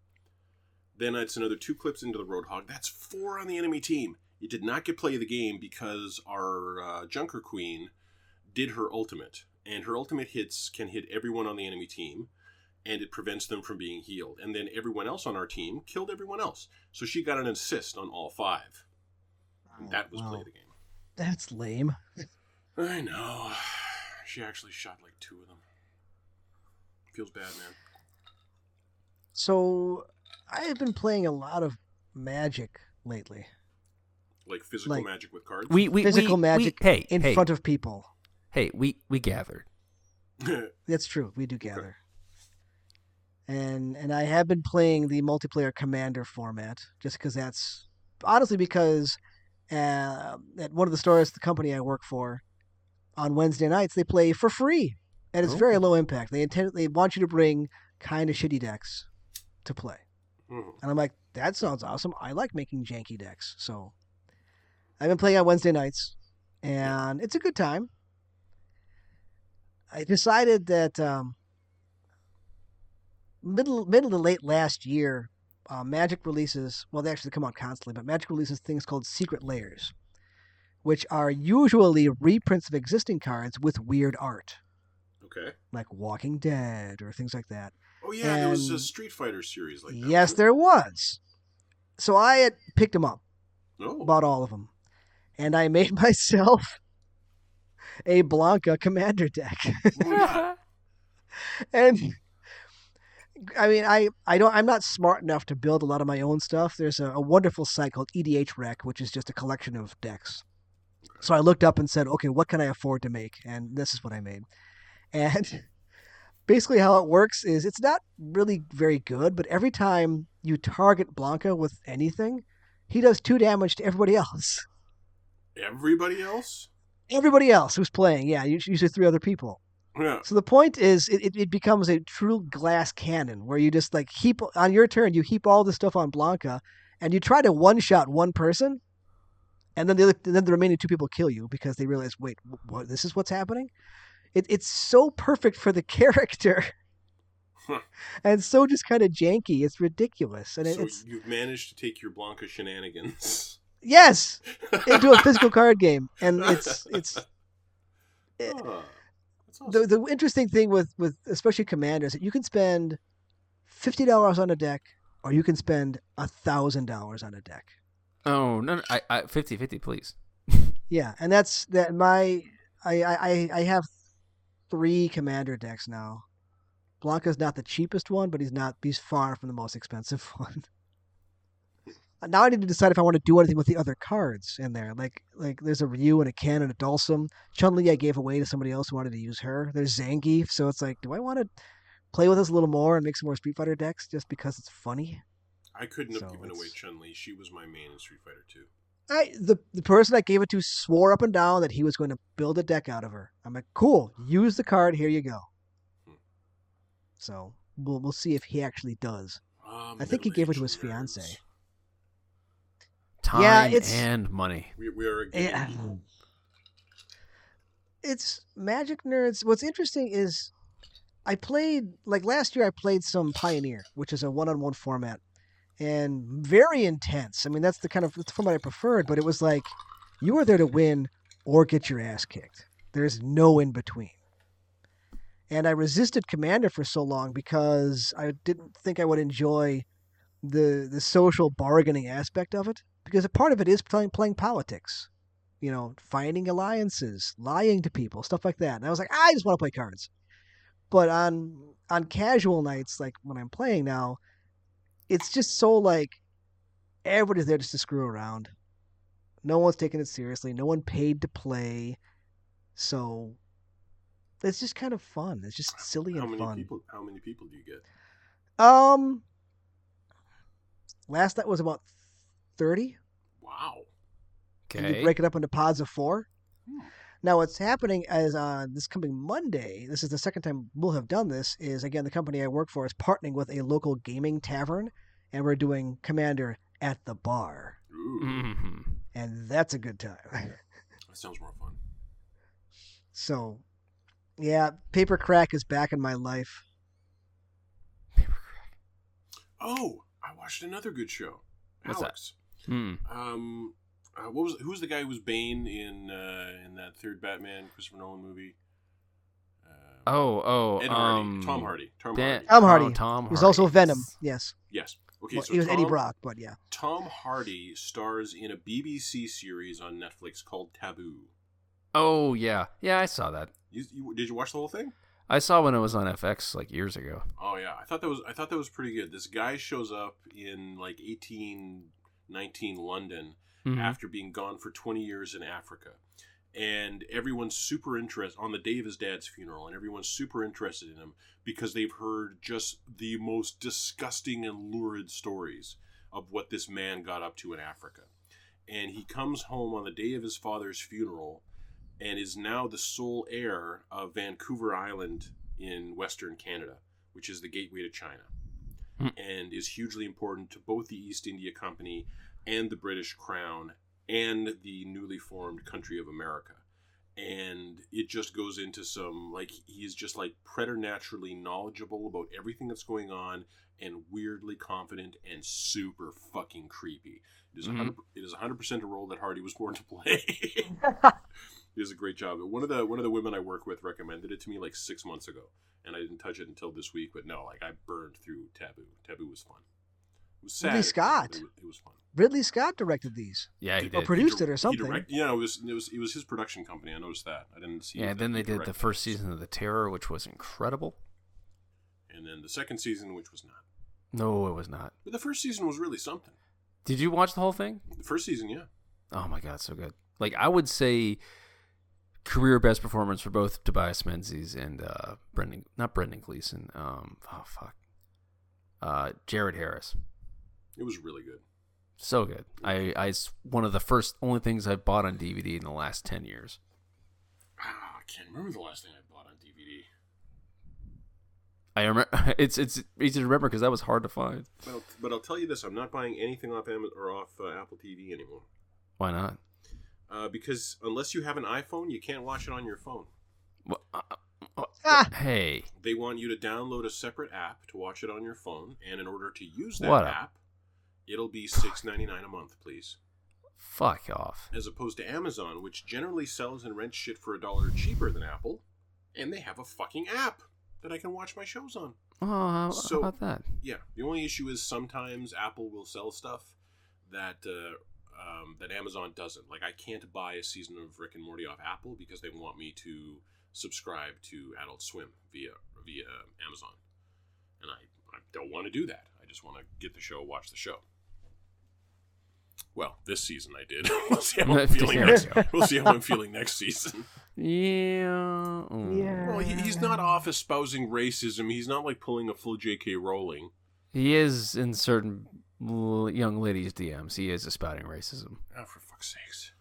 Then it's another two clips into the Roadhog. That's four on the enemy team. It did not get play of the game because our uh, Junker Queen did her ultimate, and her ultimate hits can hit everyone on the enemy team, and it prevents them from being healed. And then everyone else on our team killed everyone else, so she got an assist on all five. And that was Wow. play of the game. That's lame. I know. She actually shot like two of them. Feels bad, man. So I have been playing a lot of Magic lately, Like physical Like- magic with cards. We, we Physical we- magic we, hey, in hey, front of people. hey, we we gathered. That's true. We do gather. And and I have been playing the multiplayer commander format just because that's honestly because uh, at one of the stores, the company I work for, on Wednesday nights they play for free, and it's very Oh. low impact. They intend they want you to bring kind of shitty decks to play, Mhm. and I'm like, that sounds awesome. I like making janky decks, so I've been playing on Wednesday nights, and it's a good time. I decided that um, middle middle to late last year, uh, Magic releases. Well, they actually come out constantly, but Magic releases things called secret layers, which are usually reprints of existing cards with weird art, okay. like Walking Dead or things like that. Oh yeah, there was a Street Fighter series like that. yes, there was. So I had picked them up? Oh. bought all of them, and I made myself a Blanka commander deck. Oh, and I mean, I, I don't I'm not smart enough to build a lot of my own stuff. There's a, a wonderful site called EDHREC, which is just a collection of decks. So I looked up and said, okay, what can I afford to make? And this is what I made. And basically, how it works is it's not really very good, but every time you target Blanka with anything, he does two damage to everybody else. Everybody else? Everybody else who's playing, yeah, usually three other people. Yeah. So the point is, it, it, becomes a true glass cannon where you just like heap on your turn, you heap all the stuff on Blanka, and you try to one shot one person, and then the other, then the remaining two people kill you because they realize, wait, what, this is what's happening. It, it's so perfect for the character, and so just kind of janky. It's ridiculous, and it, so it's you've managed to take your Blanka shenanigans yes into a physical card game, and it's it's it- Ah, awesome. the the interesting thing with with especially commanders that you can spend fifty dollars on a deck or you can spend a thousand dollars on a deck. Oh no, no I, I 50 50 please. Yeah, and that's that my I I I- I have three commander decks now. Blanka's not the cheapest one, but he's not he's far from the most expensive one. Uh, now I need to decide if I want to do anything with the other cards in there. Like like there's a Ryu and a Ken and a Dhalsim. Chun Li I gave away to somebody else who wanted to use her. There's Zangief, so it's like, do I want to play with this a little more and make some more Street Fighter decks just because it's funny? I couldn't have So given away Chun Li. She was my main in Street Fighter 2. I the the person I gave it to swore up and down that he was going to build a deck out of her. I'm like, cool, use the card. Here you go. Hmm. So we'll we'll see if he actually does. Ah, I think he gave it to his fiancee. nerds. Time Yeah, it's- and money. We, we are getting Yeah. It's Magic Nerds. What's interesting is I played like last year. I played some Pioneer, which is a one-on-one format, and very intense. I mean, that's the kind of the format I preferred. But it was like you are there to win or get your ass kicked. There's no in between. And I resisted Commander for so long because I didn't think I would enjoy the the social bargaining aspect of it because a part of it is playing playing politics you know, finding alliances, lying to people, stuff like that. And I was like, I just want to play cards. But on on casual nights, like when I'm playing now, it's just so like everybody's there just to screw around. No one's taking it seriously. No one paid to play. So it's just kind of fun. It's just silly How and many fun. people? How many people do you get? Um last night was about 30. Wow. and you Okay. break it up into pods of four. Hmm. Now, what's happening as uh, this coming Monday, this is the second time we'll have done this, is again, the company I work for is partnering with a local gaming tavern, and we're doing Commander at the bar. Ooh, Mhm. And that's a good time. that sounds more fun. so, yeah, Paper Crack is back in my life. Oh, I watched another good show. What's that? Alex. Hmm. Um, uh, what was who's the guy who was Bane in uh, in that third Batman Christopher Nolan movie? Uh, Oh, oh, Ed Hardy, um, Tom Hardy, Tom Dan- Hardy. Tom Hardy. Oh, Tom He was Hardy. also Venom. Yes. Yes. Okay, Well, so he was Tom, Eddie Brock, but yeah. Tom Hardy stars in a BBC series on Netflix called Taboo. Oh, yeah, yeah, I saw that. You, you, did you watch the whole thing? I saw when it was on FX like years ago. Oh yeah, I thought that was I thought that was pretty good. This guy shows up in like eighteen nineteen London Mhm. after being gone for 20 years in Africa. And everyone's super interested on the day of his dad's funeral, and everyone's super interested in him because they've heard just the most disgusting and lurid stories of what this man got up to in Africa. And he comes home on the day of his father's funeral and is now the sole heir of Vancouver Island in Western Canada, which is the gateway to China, Hmm. and is hugely important to both the East India Company and the British Crown and the newly formed country of America. And it just goes into some like he's just like preternaturally knowledgeable about everything that's going on and weirdly confident and super fucking creepy. It is a. 100 mm-hmm. it is 100% a role that Hardy was born to play. he does a great job. One of the one of the women I work with recommended it to me like 6 months ago and I didn't touch it until this week, but no, like I burned through Taboo. Taboo was fun. It was sad. Ridley Scott. It was, it was fun. Ridley Scott directed these. Yeah, he Or produced He it or something. direct- yeah, it was it was it was his production company. I noticed that. I didn't see. Yeah, that then they did the first season of The Terror, which was incredible. and then the second season, which was not. No, it was not. But the first season was really something. Did you watch the whole thing? The first season, yeah. Oh my god, so good. Like I would say career best performance for both Tobias Menzies and uh Brendan not Brendan Gleeson. Um oh fuck. Uh Jared Harris. It was really good. So good. I I it's one of the first only things I've bought on DVD in the last 10 years. Ah, I can't remember the last thing I bought on DVD. I remember it's it's easy to remember because that was hard to find. But I'll, but I'll tell you this: I'm not buying anything off Amazon or off uh, Apple TV anymore. Why not? Uh, because unless you have an iPhone, you can't watch it on your phone. Well, uh, uh, Ah! Hey, They want you to download a separate app to watch it on your phone, and in order to use that What app, it'll be six ninety nine a month, please. fuck off. As opposed to Amazon, which generally sells and rents shit for a dollar cheaper than Apple, and they have a fucking app that I can watch my shows on. Oh, how, So- how about that? Yeah, the only issue is sometimes Apple will sell stuff that uh, um, that Amazon doesn't. Like I can't buy a season of Rick and Morty off Apple because they want me to subscribe to Adult Swim via via Amazon, and I, I don't want to do that. I just want to get the show, watch the show. Well, this season I did. we'll see how I'm feeling next. we go. We'll see how I'm feeling next season. Yeah. Yeah. Well, he, he's not off espousing racism. He's not like pulling a full J.K. Rowling. He is in certain l- young ladies' DMs. He is espouting racism. Oh, for fuck's sakes.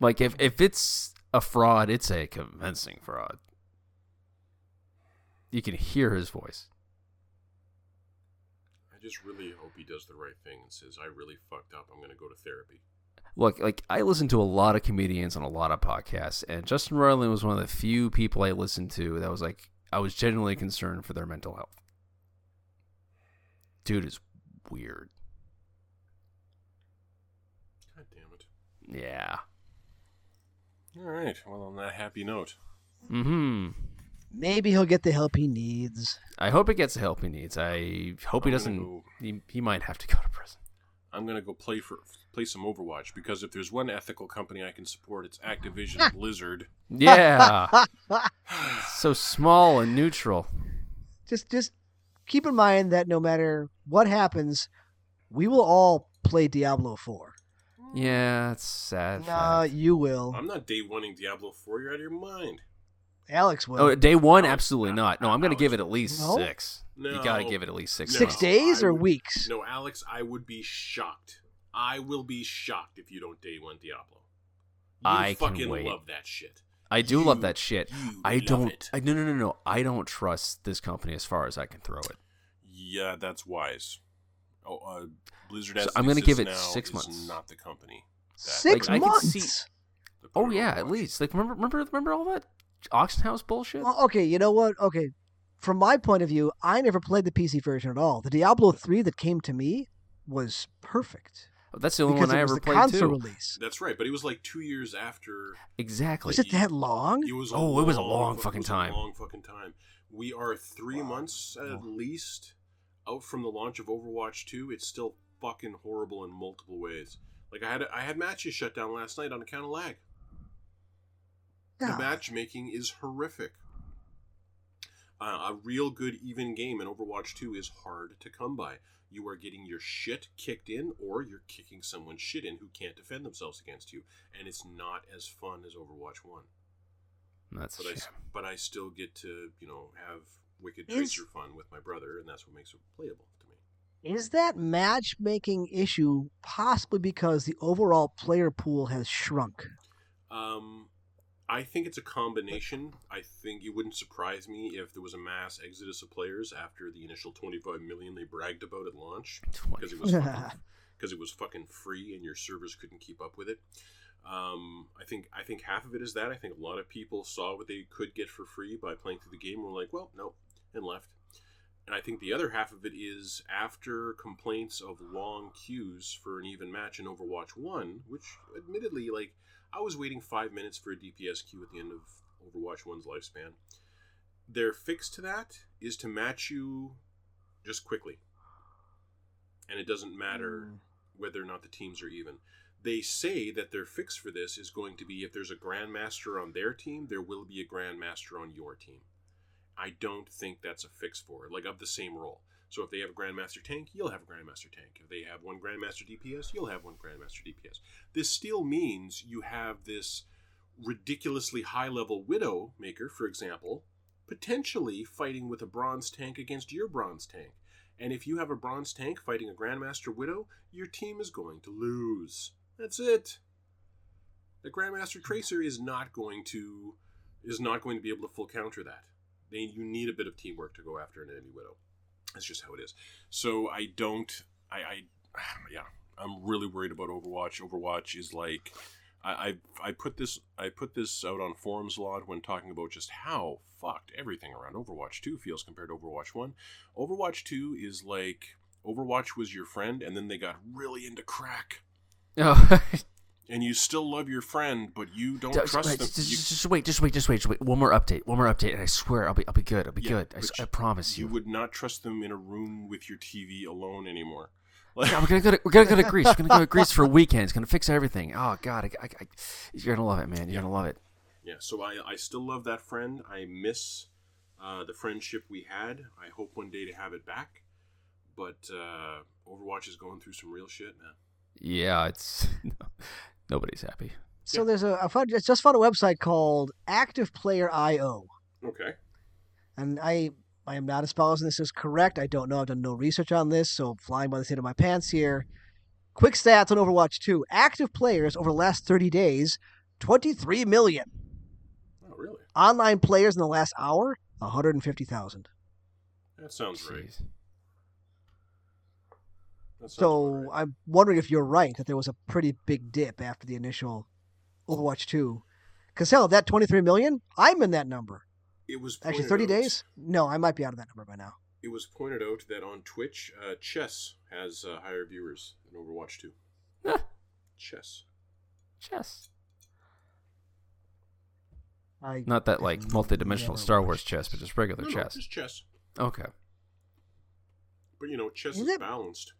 Like if if it's a fraud, it's a convincing fraud. You can hear his voice. I just really hope he does the right thing and says, I really fucked up. I'm going to go to therapy. Look, like I listen to a lot of comedians on a lot of podcasts, and Justin Roiland was one of the few people I listened to that was like I was genuinely concerned for their mental health. Dude is weird. God damn it. Yeah. All right. Well, on that happy note, Hmm. Maybe he'll get the help he needs. I hope he gets the help he needs. I hope he I'm gonna doesn't. go- He, he might have to go to prison. I'm going to go play for play some Overwatch because if there's one ethical company I can support, it's Activision Blizzard. Yeah. so small and neutral. just just keep in mind that no matter what happens, we will all play Diablo 4. Yeah, it's sad. Nah, fact. you will. I'm not day oneing Diablo 4. You're out of your mind. Alex will. Oh, day one, No, absolutely not- not. No, I'm going to give it at least No? six. You got to give it at least six. No. Six months. days I or would- weeks? No, Alex, I would be shocked. I will be shocked if you don't day one Diablo. You I can fucking wait. love that shit. I do You- love that shit. you I love don't. it. I, no, no, no, no. I don't trust this company as far as I can throw it. Yeah, that's wise. Oh, uh, Blizzard So as I'm going gonna to give it now six is months. Not the company. Six Like, I could see- months. that put Oh out yeah, at Overwatch. least. Like remember, remember, remember all that auction house bullshit. Well, okay, you know what? Okay. From my point of view, I never played the PC version at all. The Diablo 3 that came to me was perfect. Oh, that's the only because one it I was ever the played console too. release. That's right, but it was like two years after. Exactly. Was it that long? It was. A Oh, it was a long long fucking it was a time. long fucking time. We are three months at least out from the launch of Overwatch 2. It's still fucking horrible in multiple ways. Like I had I had matches shut down last night on account of lag. The matchmaking is horrific. Uh, a real good even game in Overwatch 2 is hard to come by. You are getting your shit kicked in, or you're kicking someone's shit in who can't defend themselves against you, and it's not as fun as Overwatch 1. That's But I, but I still get to, you know, have Wicked Is- Tracer fun with my brother, and that's what makes it playable to me. Is that matchmaking issue possibly because the overall player pool has shrunk? Um, I think it's a combination. I think it wouldn't surprise me if there was a mass exodus of players after the initial 25 million they bragged about at launch because it was fucking, because it was fucking free and your servers couldn't keep up with it. Um, I think I think half of it is that. I think a lot of people saw what they could get for free by playing through the game and were like, well, no, and left. And I think the other half of it is after complaints of long queues for an even match in Overwatch 1, which admittedly, like, I was waiting five minutes for a DPS queue at the end of Overwatch 1's lifespan. Their fix to that is to match you just quickly. And it doesn't matter Mm. whether or not the teams are even. They say that their fix for this is going to be if there's a grandmaster on their team, there will be a grandmaster on your team. I don't think that's a fix for it, like of the same role. So if they have a grandmaster tank, you'll have a grandmaster tank. If they have one grandmaster DPS, you'll have one grandmaster DPS. This still means you have this ridiculously high level Widowmaker, for example, potentially fighting with a bronze tank against your bronze tank. And if you have a bronze tank fighting a Grandmaster Widow, your team is going to lose. That's it. The Grandmaster Tracer is not going to is not going to be able to full counter that. They you need a bit of teamwork to go after an enemy widow. That's just how it is. So I don't I, I yeah, I'm really worried about Overwatch. Overwatch is like I, I I put this I put this out on forums a lot when talking about just how fucked everything around Overwatch 2 feels compared to Overwatch 1. Overwatch 2 is like Overwatch was your friend and then they got really into crack. Oh, And you still love your friend, but you don't just, trust wait, them. just, You- just- wait, just wait, just wait, just wait. One more update, one more update, and I swear I'll be, I'll be good. I'll be Yeah, good. I, I promise you you. would not trust them in a room with your TV alone anymore. Yeah, we're gonna go to we're gonna go to Greece. We're gonna go to Greece for a weekend. It's gonna fix everything. Oh God, I, I, I, you're gonna love it, man. You're gonna love it. Yeah, so I, I still love that friend. I miss uh, the friendship we had. I hope one day to have it back. But uh, Overwatch is going through some real shit, man. Yeah, it's nobody's happy. So there's a, I found, I just found a website called Active Player IO. Okay. and I I am not espousing this is correct. I don't know. I've done no research on this, so flying by the seat of my pants here. Quick stats on Overwatch 2. Active players over the last 30 days, 23 million. Oh, really? Online players in the last hour, 150,000. That sounds right. Jeez. That sounds So right. I'm wondering if you're right that there was a pretty big dip after the initial Overwatch 2. Because hell, that 23 million, I'm in that number. it was Actually, 30 out- days? No, I might be out of that number by now. It was pointed out that on Twitch, uh, chess has uh, higher viewers than Overwatch 2. Ah. Chess. Chess. I Not that like have multi-dimensional Star Wars chess, but just regular No, no, chess. just chess. Okay. But you know, chess Is is it- balanced.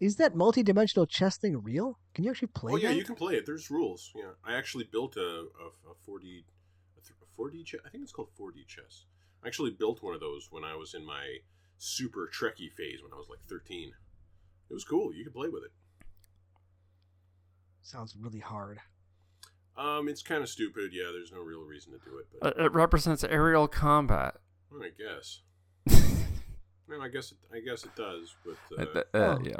Is that multi-dimensional chess thing real? Can you actually play it? oh yeah, that? you can play it. There's rules. Yeah, I actually built a a, a 4D a 4D chess. I think it's called 4D chess. I actually built one of those when I was in my super Trekkie phase when I was like 13. It was cool. You could play with it. Sounds really hard. Um, it's kind of stupid. Yeah, there's no real reason to do it, but Uh, it represents aerial combat. well, I guess. Well, I guess it, I guess it does, but Uh, uh, uh, Oh. yeah.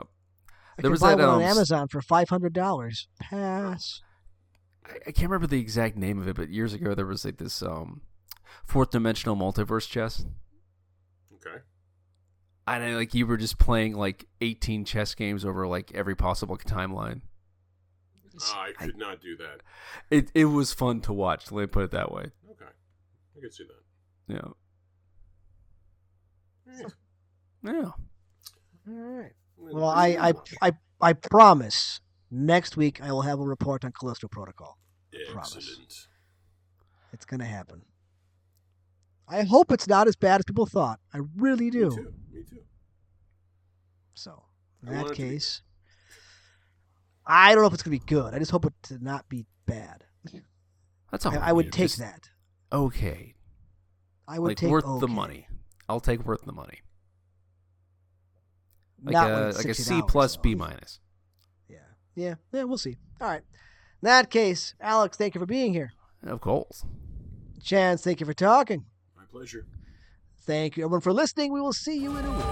I There can was buy that, one um, on Amazon for five hundred dollars. Pass. I, I can't remember the exact name of it, but years ago there was like this um fourth dimensional multiverse chess. okay. And I, like you were just playing like 18 chess games over like every possible timeline. Ah, I could not do that. It it was fun to watch. Let me put it that way. Okay, I could see that. Yeah. Eh, Yeah. All right. Well, Well, I, I, I, I promise next week I will have a report on Callisto Protocol. promise. excellent. It's gonna happen. I hope it's not as bad as people thought. I really do. Me too. Me too. So in I that want be- case, I don't know if it's gonna be good. I just hope it to not be bad. That's all. I, I would take that. Okay. I would Like take worth the money. I'll take worth the money. Like Not when a it's like a C plus though. B minus. Yeah, yeah, yeah. We'll see. All right. In that case, Alex, thank you for being here. Of course. Chance, thank you for talking. My pleasure. Thank you everyone for listening. We will see you in a week.